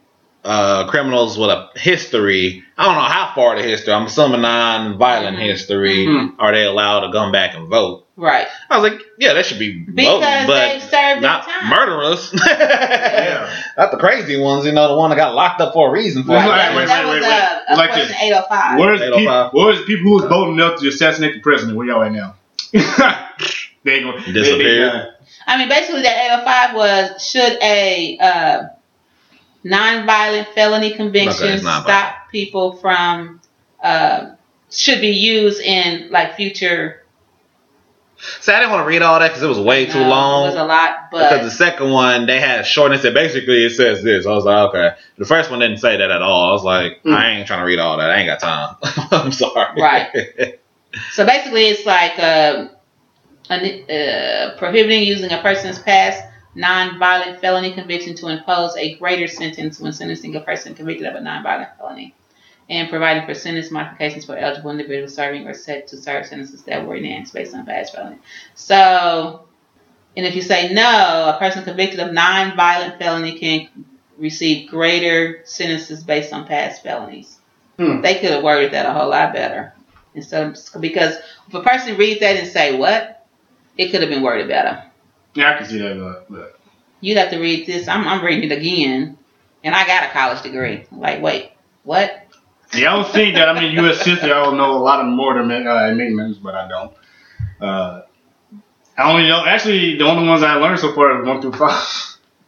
uh, criminals with a history. I don't know how far the history. I'm assuming non-violent Mhm. history. Mhm. Are they allowed to come back and vote? Right. I was like, yeah, that should be Because voting, but they've served not their time. murderers. Yeah. Not the crazy ones, you know, the one that got locked up for a reason. For Right, it. that, wait, that wait, was wait, a, wait. a Like question this. 805. Where's the people? 805. Where's people who was bold enough to assassinate the president? Where y'all at now? they ain't gonna they- they Disappeared. I mean, basically, that 805 was should a uh, non-violent felony convictions Okay, stop people from uh, should be used in like future. See, I didn't want to read all that because it was way too uh, long. It was a lot, but because the second one they had short and it said basically it says this. I was like, okay. The first one didn't say that at all. I was like, Mm. I ain't trying to read all that. I ain't got time. I'm sorry. Right. so basically, it's like uh, uh, prohibiting using a person's past non-violent felony conviction to impose a greater sentence when sentencing a person convicted of a non-violent felony, and providing for sentence modifications for eligible individuals serving or set to serve sentences that were enhanced based on past felony. So, and if you say no, a person convicted of non-violent felony can receive greater sentences based on past felonies. Hmm. They could have worded that a whole lot better. Instead of, because if a person reads that and say what, it could have been worded better. Yeah, I can see that, but, but You'd have to read this. I'm, I'm reading it again, and I got a college degree. Like, wait, what? yeah, I would think that. I mean, U.S. history, I would know a lot of more than uh, amendments, but I don't. Uh, I only know. Actually, the only ones I learned so far are one through five.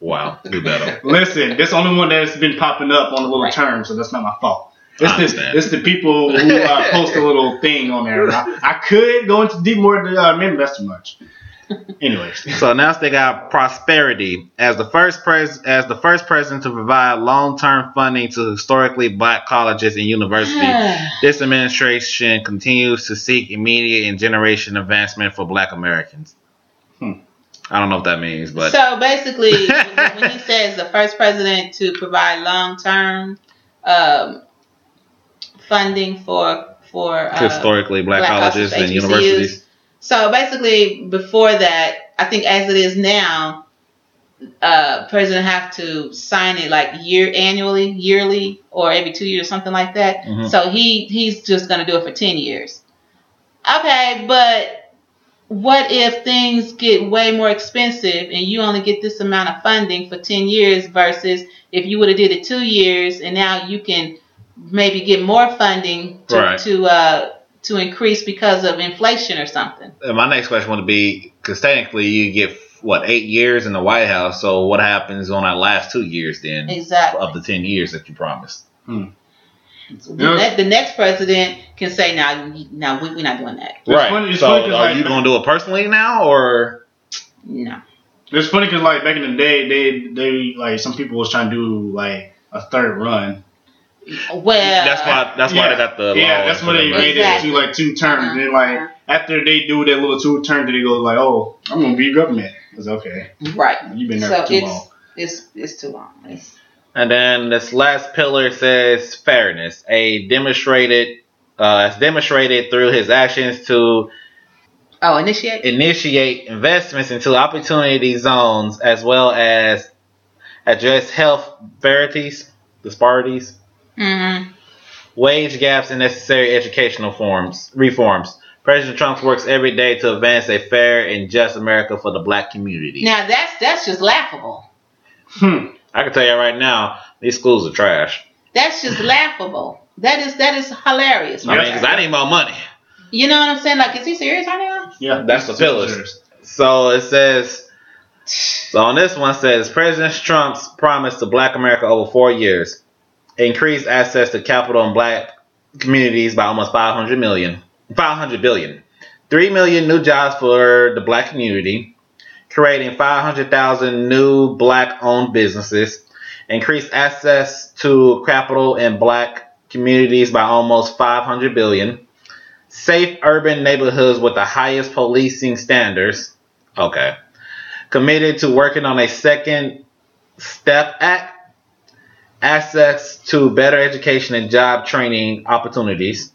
Wow. Do better. Listen, this only one that's been popping up on the little Right. term, so that's not my fault. I It's the, it's the people who uh, post a little thing on there. I, I could go into deep more than uh, amendment. That's too much. Anyways, So now they got prosperity as the first pres as the first president to provide long term funding to historically black colleges and universities. This administration continues to seek immediate and generation advancement for black Americans. Hmm. I don't know what that means, but so basically, when he says the first president to provide long-term um, funding for for uh, historically black, black colleges colleges, and HBCUs. universities. So basically, before that, I think as it is now, uh, president have to sign it like year annually, yearly, or every two years, something like that. Mhm. So he he's just gonna do it for ten years. Okay, but what if things get way more expensive and you only get this amount of funding for ten years versus if you would have did it two years and now you can maybe get more funding to Right. to uh, to increase because of inflation or something. And my next question would be because technically you get what eight years in the White House. So what happens on that last two years then Exactly. of the ten years that you promised? Hmm. The, ne- the next president can say, "Now, now we, we're not doing that. It's right. funny- it's so funny 'cause, are like, you going to do it personally now or? No." it's funny because like back in the day, they they like some people was trying to do like a third run. Well, That's why. That's why they got the. yeah. That's why they made Exactly. it to like two terms. Uh-huh. Then like after they do that little two terms, then they go like, oh, I'm gonna be government. It's okay. right. You've been there So for too it's long. it's it's too long. It's, And then this last pillar says fairness. A demonstrated, uh, has demonstrated through his actions to oh, initiate. initiate investments into opportunity zones as well as address health disparities, disparities, hmm wage gaps, and necessary educational forms reforms. President Trump works every day to advance a fair and just America for the black community. Now that's that's just laughable. Hmm. I can tell you right now, these schools are trash. That's just laughable. That is that is hilarious. I mean, because I need more money. You know what I'm saying? Like, is he serious right now? Yeah, That's the pillars. So it says, so on this one says President Trump's promise to Black America over four years, increase access to capital in Black communities by almost 500 million, 500 billion, three million new jobs for the Black community, creating 500,000 new Black-owned businesses, increase access to capital in Black communities by almost 500 billion safe urban neighborhoods with the highest policing standards. Okay. Committed to working on a second step act, access to better education and job training opportunities,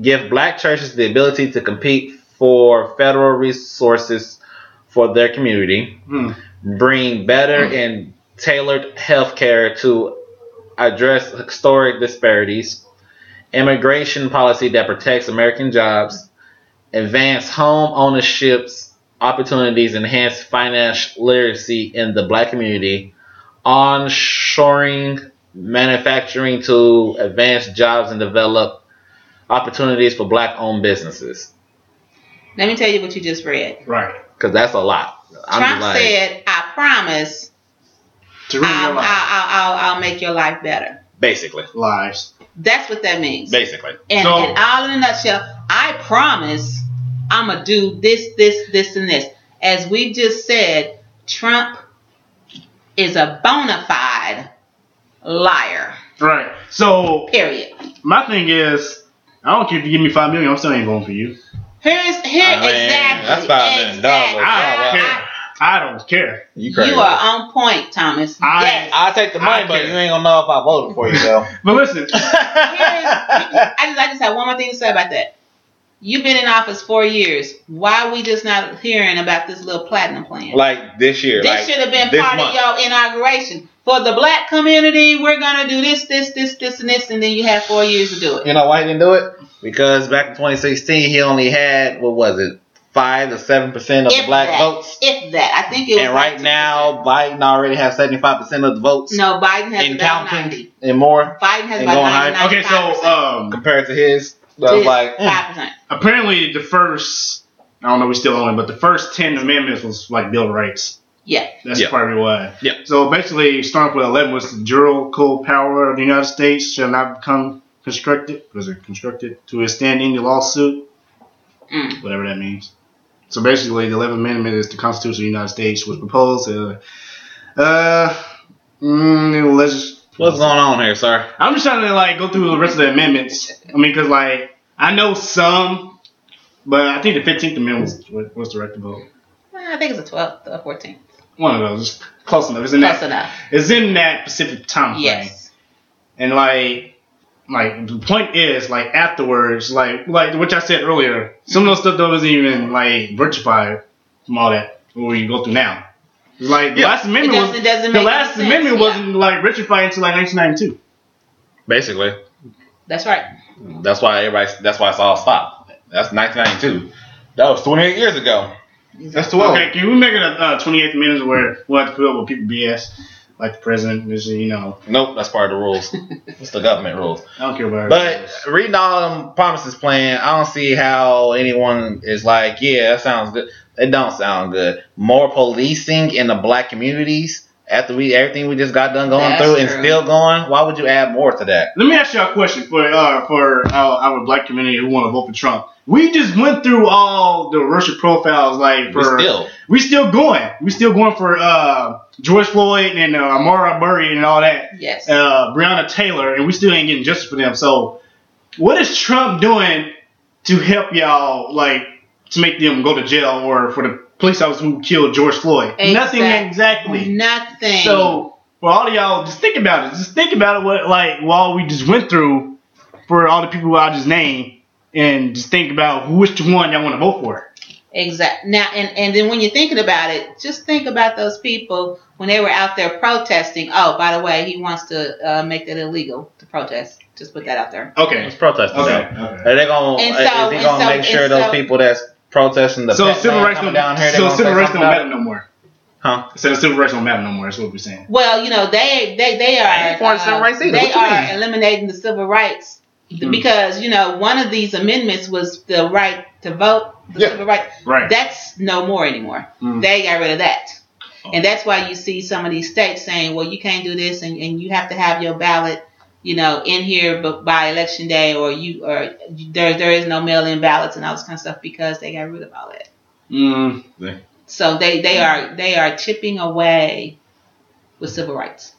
give black churches the ability to compete for federal resources for their community, Hmm. bring better and tailored health care to address historic disparities, immigration policy that protects American jobs, advance home ownership's opportunities, enhance financial literacy in the black community, onshoring manufacturing to advance jobs and develop opportunities for black owned businesses. Let me tell you what you just read. Right. Because that's a lot. I'm Trump like, said, "I promise, To ruin I'll, your life. I'll, I'll, I'll, I'll make your life better." basically, lives. That's what that means. basically. And, So- and all in a nutshell, I promise I'm going to do this, this, this, and this. As we just said, Trump is a bona fide liar. Right. So Period. my thing is, I don't care if you give me five million, I'm still ain't voting for you. Here's here I mean, exactly. that's five million dollars. I don't care. I don't care. You, crazy. you are on point, Thomas. I- yes. I'll take the money, but you ain't gonna know if I voted for you though. But listen, I just, I just have one more thing to say about that. You've been in office four years. Why are we just not hearing about this little platinum plan? like this year, This like should have been part month. of your inauguration. For the black community, we're gonna do this, this, this, this, and this, and then you have four years to do it. You know why he didn't do it? Because back in 2016, he only had what was it, five to seven percent of the black that. votes, If that, I think it was. and right 2%. now Biden already has 75 percent of the votes no, Biden has in about counting ninety. and more Biden has And about going ninety, okay, so um, compared to his. So I was like, five percent. apparently the first, I don't know, we still on it, but the first ten amendments was like Bill of Rights. Yeah. That's Yeah. probably why. Yeah. So basically, starting with 11 was the juridical power of the United States shall not become constructed, was it constructed, to withstand any lawsuit, Mm. whatever that means. So basically, the 11th Amendment is the Constitution of the United States was proposed. Uh, uh, mm, legis- what's going on here, sir? I'm just trying to like go through the rest of the amendments. I mean, because like I know some, but I think the 15th Amendment was, was direct to vote. Uh, I think it's the 12th or 14th. One of those, close enough. It's in Close that. enough. It's in that specific time frame. Yes. And like, like the point is, like afterwards, like like which I said earlier, some of those stuff that wasn't even like virtufied from all that what we go through now. It's like the Yeah. last amendment was it doesn't the make last sense. amendment Yeah. wasn't like virtufied until like 1992. Basically, That's right. that's why everybody. That's why it's all stopped. That's 1992. That was 28 years ago. That's too old. Okay, can we make it a uh, 28th amendment where we'll have to put up with people BS like the president? Is you know Nope, that's part of the rules. it's the government rules. I don't care about. It. But reading all them promises plan, I don't see how anyone is like, yeah, that sounds good. It don't sound good. More policing in the black communities after we everything we just got done going That's through and true. still going. Why would you add more to that? Let me ask y'all a question for uh, for our, our black community who want to vote for Trump. We just went through all the racial profiles, like for We still, we still going. We still going for uh, George Floyd and uh, Ahmaud Arbery and all that. Yes. Uh, Breonna Taylor, and we still ain't getting justice for them. So, what is Trump doing to help y'all, like, to make them go to jail or for the police officer who killed George Floyd? Nothing exactly. Nothing. So, for all of y'all, just think about it. Just think about it. What like while we just went through for all the people I just named, and just think about which one y'all want to vote for. Exact. Now, and and then when you're thinking about it, just think about those people when they were out there protesting. Oh, by the way, he wants to uh, make that illegal to protest. Just put that out there. Okay. it's protesting. Okay. okay. Are they gonna? And is so- he and gonna so- make sure and those people that's protesting the So pet civil rights coming don't down here? So civil rights don't matter no more. Huh? So civil rights don't matter no more. That's what we're saying. Well, you know, they they they are for civil uh, rights either. they are mean? eliminating the civil rights Hmm. because you know one of these amendments was the right to vote, the Yeah. civil right. Right. That's no more anymore. Mm. They got rid of that. Oh. And that's why you see some of these states saying, well, you can't do this and, and you have to have your ballot, you know, in here b- by election day or you or there there is no mail in ballots and all this kind of stuff because they got rid of all that. Mm. So they, they are they are chipping away with civil rights.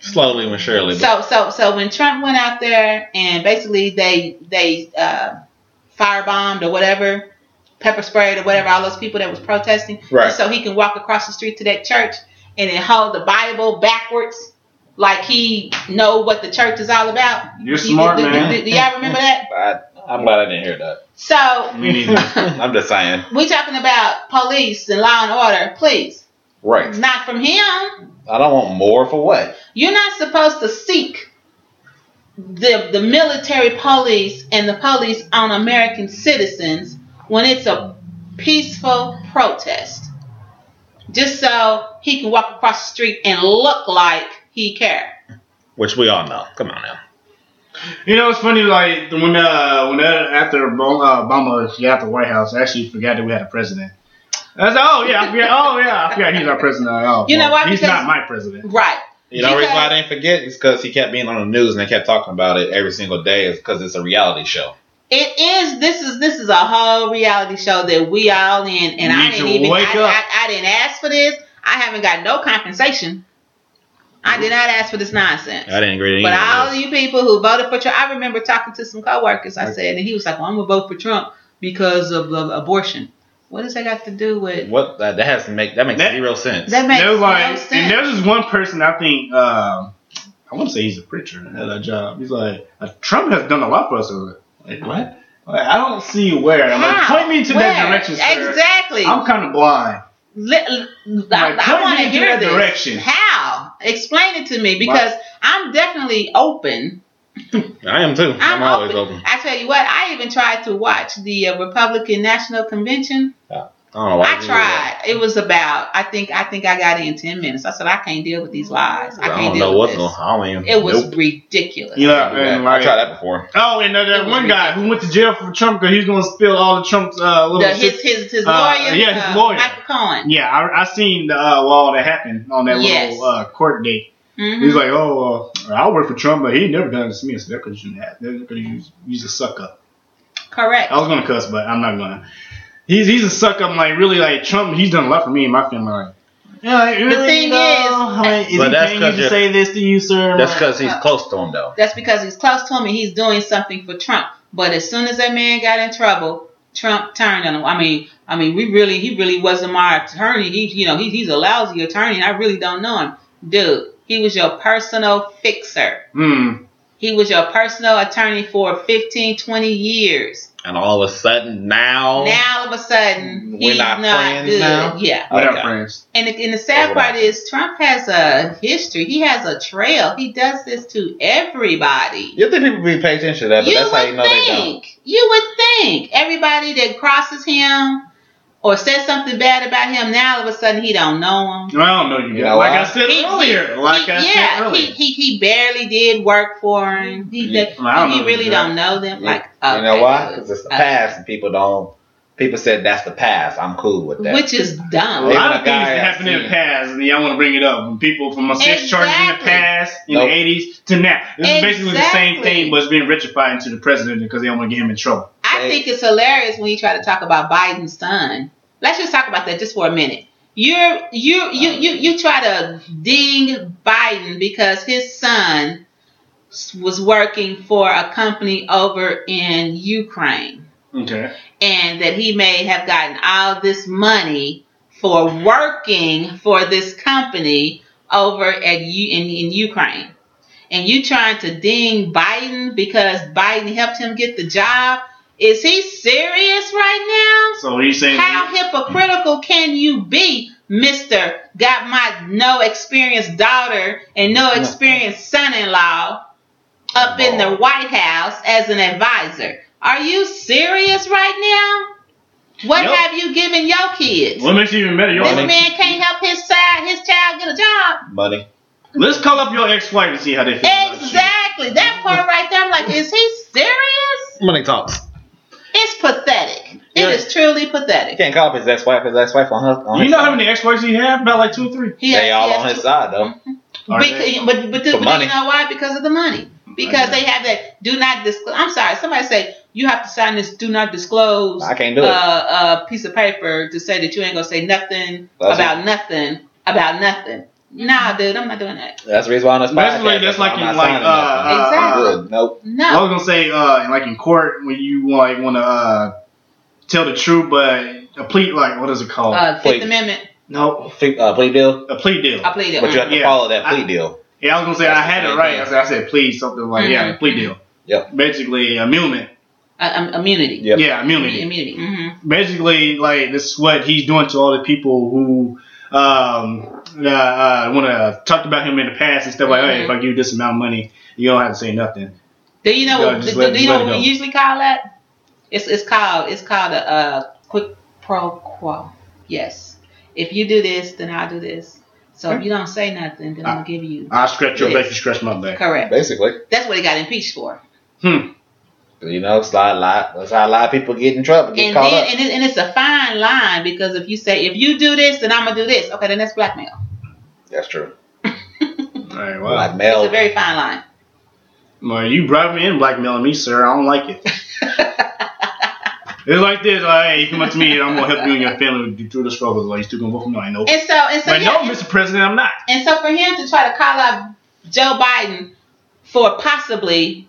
Slowly but surely. So so so when Trump went out there and basically they they uh, firebombed or whatever, pepper sprayed or whatever, all those people that was protesting, Right. so he can walk across the street to that church and then hold the Bible backwards, like he know what the church is all about. You're Do- smart, do, do- man. Do, do y'all remember that? I, I'm glad I didn't hear that. So Me neither. I'm just saying. we talking about police and law and order, please. Right. Not from him. I don't want more for what? You're not supposed to seek the the military police and the police on American citizens when it's a peaceful protest. Just so he can walk across the street and look like he care. Which we all know. Come on now. You know, it's funny. Like when uh when that, after Obama, uh, Obama got the White House, I actually forgot that we had a president. I said, oh yeah, I forgot. Oh yeah, I forgot he's our president. Oh, You know well, why? He's Because- not my president. Right. You know, the reason why I didn't forget is because he kept being on the news and they kept talking about it every single day. Is because it's a reality show. It is. This is this is a whole reality show that we all in, and I didn't even. wake I, up. I, I didn't ask for this. I haven't got no compensation. I did not ask for this nonsense. I didn't agree. to But all of you people who voted for Trump, I remember talking to some coworkers. I said, and he was like, "Well, I'm gonna vote for Trump because of, of abortion." What does that got to do with? what that, that has to make that makes That- zero sense. That makes There was no like, sense. and there's this one person I think. Um, I want to say he's a preacher at a job. He's like, uh, Trump has done a lot for us. I was like, like what? Like, I don't see where. I'm like, How? point me to that direction, sir. Exactly. I'm kind of blind. Li- I, Like, I point want to me to hear that this. direction. How? Explain it to me because I'm definitely open. I am too. I'm, I'm, always open. open. I tell you what, I even tried to watch the uh, Republican National Convention. I don't know why. I you do that. tried. It was about. I think. I think I got in ten minutes. I said I can't deal with these lies. I I, can't don't deal know with what's this. going. I don't even. It was Nope. ridiculous. You know, I, and I tried that before. Oh, and uh, that It was one guy who went to jail for Trump because he's going to spill all the Trump's uh, little. The, shit. his his his Uh, lawyer. yeah, his uh, lawyer. Michael Cohen. yeah, I, I seen the uh, law that happened on that Yes. little uh, court date. Mhm. He's like, oh, uh, I work for Trump, but he never done this to me. I said, that because you shouldn't have. They're going to use, use a suck up. Correct. I was going to cuss, but I'm not going to. He's he's a suck up. Like really, like Trump. He's done a lot for me and my family. Like, yeah, like, really, thing though? is- like, is But he that's paying you 'cause to say this to you, sir? That's because he's close to him though. That's because he's close to him and he's doing something for Trump. But as soon as that man got in trouble, Trump turned on him. I mean, I mean, we really, he really wasn't my attorney. He, you know, he, he's a lousy attorney. and I really don't know him, dude. He was your personal fixer. hmm. He was your personal attorney for 15, 20 years. And all of a sudden now, Now all of a sudden, We're not not, friends good. now? Yeah. We're not friends. And the, and the sad part is Trump has a history. He has a trail. He does this to everybody. you think people be paying attention to that, but you that's how you would know they don't. think. You would think everybody that crosses him or said something bad about him, now all of a sudden he don't know him. I don't know you. You guys. know like? I said He- earlier. like he- I yeah, said earlier. he, he he barely did work for him. He Yeah, did- I don't he really don't know them. You- Like you know why? Because it's the Uh, past, and people don't. People said that's the past. I'm cool with that. which is a dumb. Even lot of things that happened in the past, and y'all want to bring it up. When people from a sex charges in the past, in Nope. the 80s to now. This is basically the same thing, but it's being rectified into the president because they don't want to get him in trouble. I think it's hilarious when you try to talk about Biden's son. Let's just talk about that just for a minute. You're you you you you try to ding Biden because his son was working for a company over in Ukraine Okay. and that he may have gotten all this money for working for this company over at U in, in Ukraine. And you trying to ding Biden because Biden helped him get the job? Is he serious right So he's saying. now? How hypocritical can you be, Mister? Got my no experienced daughter and no experienced son-in-law up in the White House as an advisor. Are you serious right now? What Yep. have you given your kids? what makes it even better? Your This Money. man can't help his side, his child get a job. Money. Let's call up your ex-wife and see how they feel. about you. Exactly. That part right there, I'm like, is he serious? Money talks. It's pathetic. It Yeah. is truly You pathetic. can't call up his ex-wife. His ex-wife on her. On You know side. how many ex-wives he have? About like two or three. He They has- all he on his to- side though. Because, but but, For but money. you know why? Because of the money. Because they have that do not disclose. I'm sorry. Somebody say you have to sign this do not disclose I can't do uh, it. A piece of paper to say that you ain't gonna say nothing That's about nothing about nothing. Nah, dude, I'm not doing that. That's the reason why on this Basically, podcast. that's like I'm in not like signing uh, nothing. uh, Exactly. uh, Good. Nope. I was gonna say, uh, like in court when you like want to uh, tell the truth, but a plea, like what is it called? Uh, Fifth Wait. Amendment. no, Plea, uh, plea deal. a plea deal. I plead it. But you have to Yeah. follow that I- plea deal. Yeah, I was gonna say That's I had it right. thing. I said, I said please something like yeah, Mhm. a plea deal. Yep. Basically, immunity. uh, um, immunity. Yep. Yeah, immunity. Immunity. hmm Basically, like this is what he's doing to all the people who um uh, uh want to talk about him in the past and stuff like, hey, Mhm. if I give you this amount of money, you don't have to say nothing. Do you know? Yeah, what, do, let- do you know what we usually call that? It's it's called it's called a uh, quid pro quo. Yes. If you do this, then I'll do this. So if you don't say nothing, then I'm gonna give you I scratch your Yes. back, you scratch my back. correct. Basically. That's what he got impeached for. Hmm. You know, it's a lot, that's how a lot of people get in trouble, get and caught then up. and, it, and it's a fine line because if you say if you do this, then I'm gonna do this. Okay, then that's blackmail. That's true. Alright, well, Like It's a very fine line. well, you brought me in blackmailing me, sir. I don't like it. It's like this. Like, hey, you come up to me, and I'm gonna help you and your family through the struggles. Like, you still gonna vote for me? I know. And so and so But yeah, no, Mr. President, I'm not. and so for him to try to call out Joe Biden for possibly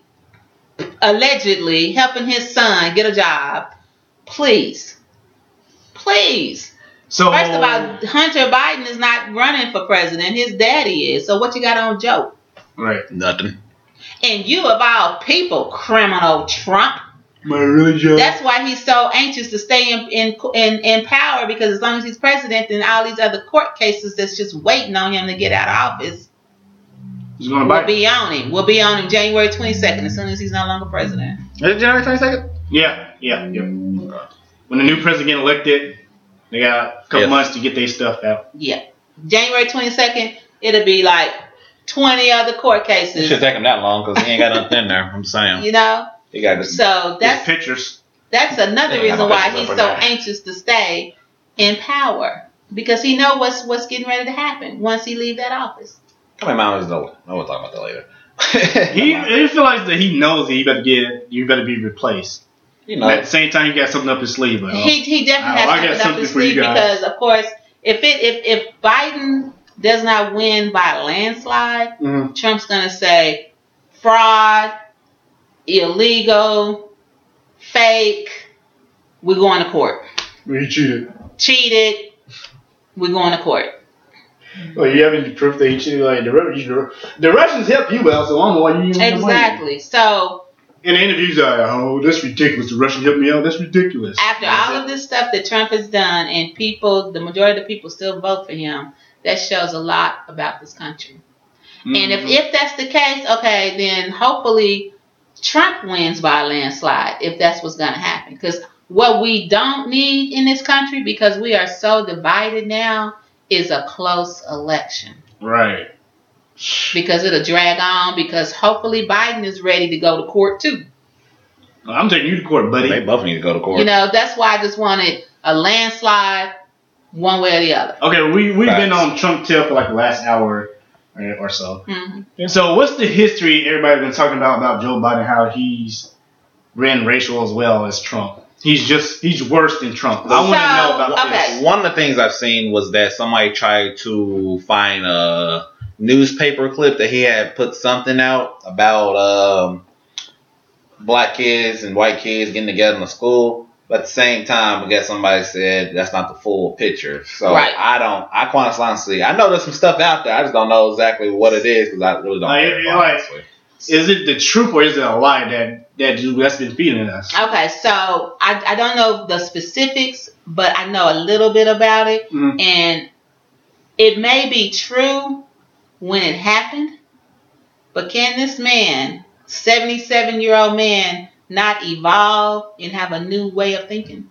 allegedly helping his son get a job, please, please. So First of all, Hunter Biden is not running for president. His daddy is. So what you got on Joe? right. nothing. And you of all people, criminal Trump. My religion. That's why he's so anxious to stay in in, in in power because as long as he's president, then all these other court cases that's just waiting on him to get out of office He's gonna will bite. be on him. We'll be on him January 22nd as soon as he's no longer president. Is it January 22nd? Yeah, yeah, yeah. When the new president get elected, they got a couple Yes. months to get their stuff out. Yeah, January 22nd. It'll be like 20 other court It cases. should take him that long because he ain't got nothing in there. I'm saying. You know, He got this. so That's that's pictures. that's another reason why he's so now. anxious to stay in power because he know what's what's getting ready to happen once he leave that office. Come on, Mount no. No, we'll talk about that later. He, he feels like that he knows that he better get you better be replaced. you But at the same time, he got something up his sleeve. But, uh, He he definitely Oh, I has got something up his sleeve because of course if it if if Biden does not win by a landslide, Mhm. Trump's gonna say fraud, illegal, fake. We're going to court. We cheated. Cheated. We're going to court. Well, you have any proof that cheated? Like the, the Russians help you out, so I don't know why you Exactly. So In the interviews, like, oh, that's ridiculous. The Russians helped me out. That's ridiculous. after all of this stuff that Trump has done, and people, the majority of the people still vote for him, that shows a lot about this country. And if, Mhm. if that's the case, okay, then hopefully Trump wins by a landslide if that's what's going to happen. Because what we don't need in this country, because we are so divided now, is a close election. right. Because it'll drag on, because hopefully Biden is ready to go to court too. I'm taking you to court, buddy. they both need to go to court. You know, that's why I just wanted a landslide one way or the other. Okay, we we've been on Trump tail for like the last hour or- or so. Mhm. So, what's the history everybody's been talking about about Joe Biden? How he's ran racial as well as Trump. He's just he's worse than Trump. I want to So, know about okay. this. One of the things I've seen was that somebody tried to find a newspaper clip that he had put something out about um, black kids and white kids getting together in the school. But at the same time, I guess somebody said that's not the full picture. So Right. I don't. I quite honestly, I know there's some stuff out there. I just don't know exactly what it is because I really don't. Like, know, like- honestly. Is it the truth or is it a lie that that that's been feeding us? Okay, so I, I don't know the specifics, but I know a little bit about it. Mhm. And it may be true when it happened, but can this man, 77 year old man, not evolve and have a new way of thinking?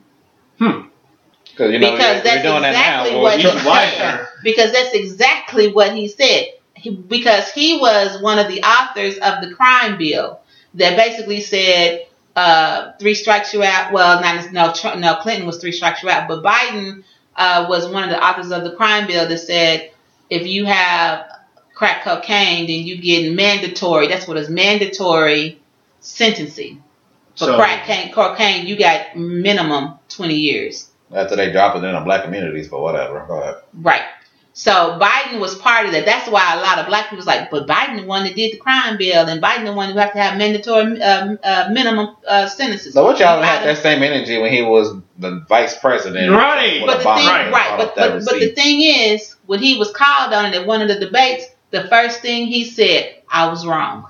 Because you know Because we're, that's we're doing exactly that now. what Well, he you- He's said. Because that's exactly what he said. Because he was one of the authors of the crime bill that basically said uh, three strikes you out. Well, not no, Trump, no, Clinton was three strikes you out, but Biden uh, was one of the authors of the crime bill that said if you have crack cocaine, then you get mandatory. That's what is mandatory sentencing for So- crack cocaine, cocaine. You got minimum twenty years. After they drop it in the black communities, but whatever. Go ahead. Right. So Biden was part of that. That's why a lot of black people was like, but Biden the one that did the crime bill, and Biden the one who have to have mandatory uh, uh, minimum uh, sentences. So what y'all had that same energy when he was the vice president, Right. But the Obama thing, brought right? But but, but the thing is, when he was called on it at one of the debates, the first thing he said, "I was wrong.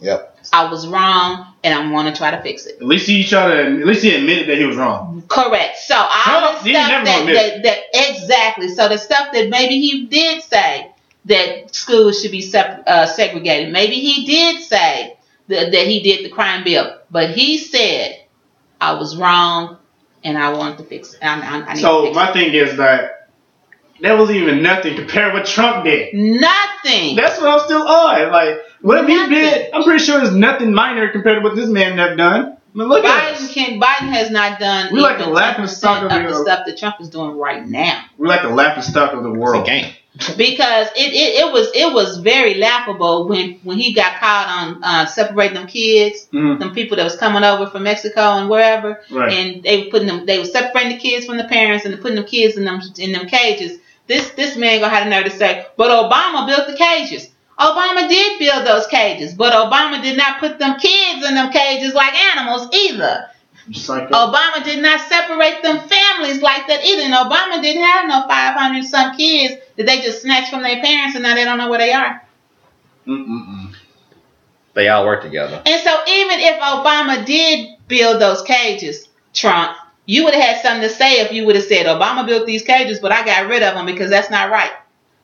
Yep. I was wrong, and I'm going to try to fix it." At least he tried to. At least he admitted that he was wrong. Correct. So all Trump, the stuff never that, that, that exactly. So the stuff that maybe he did say that schools should be sep- uh, segregated. Maybe he did say that, that he did the crime bill, but he said I was wrong and I wanted to fix it. I, I, I need to So fix my thing is that that wasn't even nothing compared to what Trump did. nothing. That's what I'm still on. Like What if he did? I'm pretty sure it's nothing minor compared to what this man have done. I mean, look at Biden us. can Biden has not done We like the laughing stock of of the- the stuff that Trump is doing right now. We're like the laughing stock of the It's a world. game. because it, it, it was it was very laughable when when he got caught on uh, separating them kids, Mm, them people that was coming over from Mexico and wherever, right. and they were putting them they were separating the kids from the parents and putting them kids in them in them cages. This this man gonna have the nerve to say, but Obama built the cages. Obama did build those cages, but Obama did not put them kids in them cages like animals either. Just like Obama did not separate them families like that either. And Obama didn't have no 500 some kids that they just snatched from their parents and now they don't know where they are. Mm-mm-mm. They all work together. And so even if Obama did build those cages, Trump, you would have had something to say if you would have said, Obama built these cages, but I got rid of them because that's not right.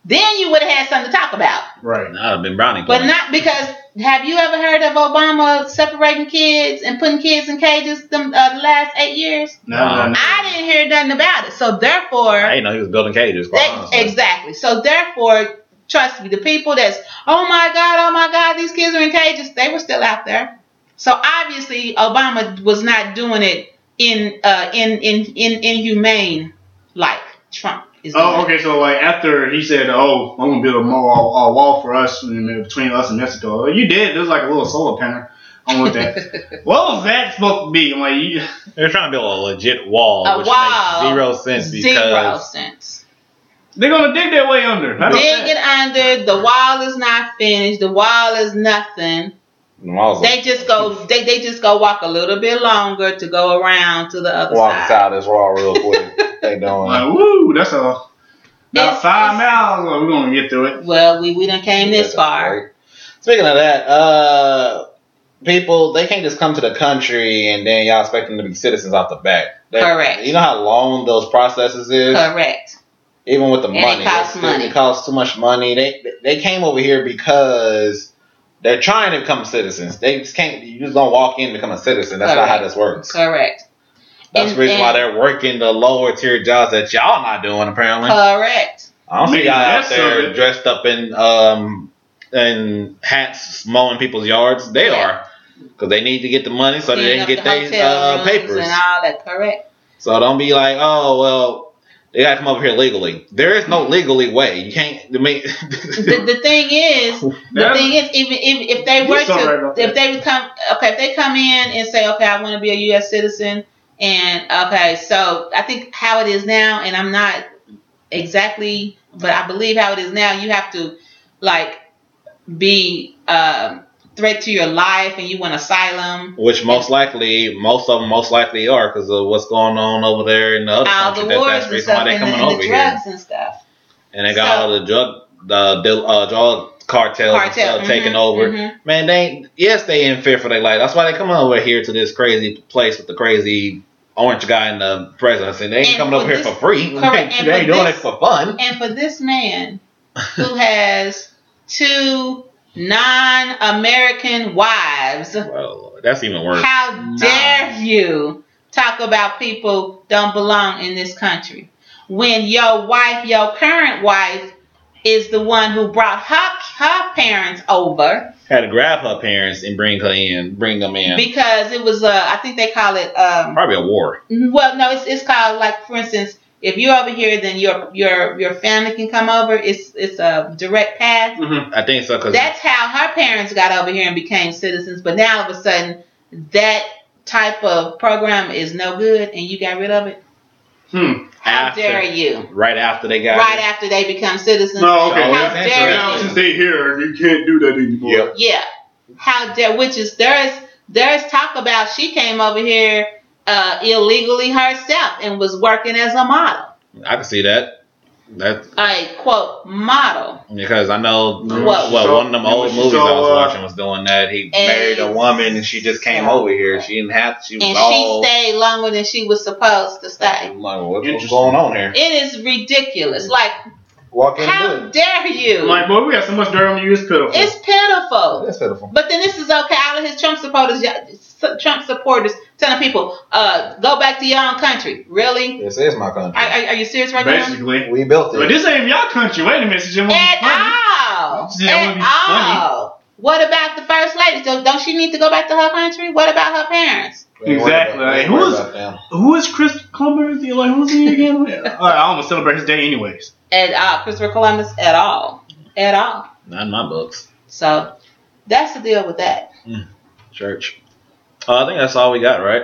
Then you would have had something to talk about. Right. That would have been brownie But not because have you ever heard of Obama separating kids and putting kids in cages them uh, the last eight years? No, Wow. no, no. I didn't hear nothing about it. So therefore, I didn't know he was building cages. Quite They- honestly. exactly. So therefore, trust me, the people that's oh my god, oh my god, these kids are in cages, they were still out there. So obviously, Obama was not doing it in uh in in in inhumane like Trump is. doing. Oh, okay. So like after he said, "Oh, I'm gonna build a wall, a wall for us between us and Mexico," you did. There's like a little solar panel on with that. what was that supposed to be? I'm like, you, They're trying to build a legit wall, A which wall. makes zero sense Zero sense. they're gonna dig their way under. I don't Dig it under. The wall is not finished. The wall is nothing. The They just go. They, they just go walk a little bit longer to go around to the other side. walk side. inside this wall real quick. they I'm doing. like, woo, that's a about It's- five it's- miles. We're gonna get through it. Well, we we done came this far. Right. Speaking of that, uh, people they can't just come to the country and then y'all expect them to be citizens off the back. That- Correct. You know how long those processes is. Correct. Even with the And it money, costs It- money. It costs too much money. They they came over here because they're trying to become citizens. They just can't. You just don't walk in and become a citizen. That's not how this works. Correct. That's And- the reason why they're working the lower tier jobs that y'all not doing apparently. Correct. I don't see y'all out there something. dressed up in um in hats mowing people's yards. They Yeah. are because they need to get the money so that they can get the their hotel uh, papers. and all that. Correct. So don't be like, oh well, they gotta come over here legally. There is no legally way. You can't. I mean, The, the thing is, the Yeah. thing is, even if, if they You're were so right to, if that. they would come, okay, if they come in and say, okay, I want to be a U.S. citizen, and okay, so I think how it is now, and I'm not exactly, but I believe how it is now, you have to like be um, threat to your life, and you want asylum. which most likely, most of them most likely are because of what's going on over there in the other all country. the wars that's the and reason why stuff, they and, the, coming and over the here, and stuff. and they got So- all the drug, the uh, drug cartels Cartel stuff taking over. mhm. Man, they ain't- yes, they in fear for their life. That's why they come over here to this crazy place with the crazy orange guy in the presidency. They ain't And coming over here for free. correct, they ain't doing this- it for fun. And for this man who has two non-American wives, Well, that's even worse. how dare you talk about people don't belong in this country when your wife, your current wife, is the one who brought her her parents over Had to grab her parents and bring her in, bring them in. because it was uh I think they call it um Probably a war. well no it's it's called like for instance if you're over here then your your your family can come over it's it's a direct path Mhm. I think so because That's how her parents got over here and became citizens. But now all of a sudden, that type of program is no good, and you got rid of it. Hmm. How After- dare you? right after they got Right it. after they become citizens. No, okay. How it's dare Now interesting. since they here, you can't do that anymore. Yep. Yeah. How dare? Which is there's there's talk about she came over here uh, illegally herself and was working as a model, I can see that. That a quote model. because I know What? well one of them old she movies I was uh, watching was doing that. He married a woman and she just came over here. She didn't have to. She was And all. she stayed longer than she was supposed to stay. I'm like, what's going on here? It is ridiculous. Like, Walk in how and dare you? I'm like, boy, we got so much dirt on you, it's pitiful. It's pitiful. That's pitiful. But then this is okay. All of his Trump supporters, Trump supporters, telling people, uh, go back to your own country. Really? This is my country. Are, are, are you serious right now? Basically. we built But it. this ain't y'all country. Wait a minute, she At funny. all. Yeah, it would At all. What about the first lady? So don't she need to go back to her country? What about her parents? Exactly. Like, who is who is Chris Columbus? Like who's he again? All right, I almost celebrate his day anyways. At all, Christopher Columbus at all, at all. Not in my books. So that's the deal with that. Church. Oh, I think that's all we got, right?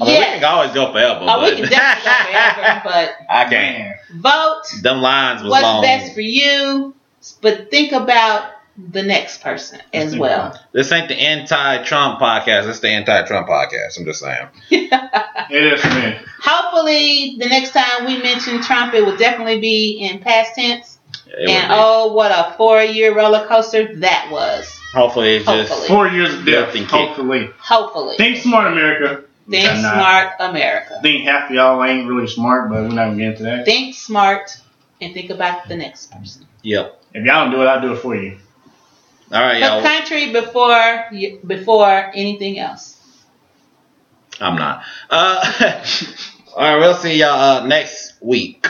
I mean, Yes. we can always go forever. Oh, but we can definitely go forever, but I can't. vote Them lines was what's long. best for you, but think about the next person as well. This ain't the anti-Trump podcast. It's the anti-Trump podcast. I'm just saying. It is for me. Hopefully, the next time we mention Trump, it will definitely be in past tense. It and oh, what a four-year roller coaster that was. Hopefully it's just. Four years of death. Nothing kick. Hopefully. Hopefully, Think smart, America. think smart, America. think half of y'all ain't really smart, but we're not gonna get into that. Think smart and think about the next person. yep. If y'all don't do it, I'll do it for you. All right, Put y'all. The country before before anything else. I'm not. Uh, all right, we'll see y'all uh, next week.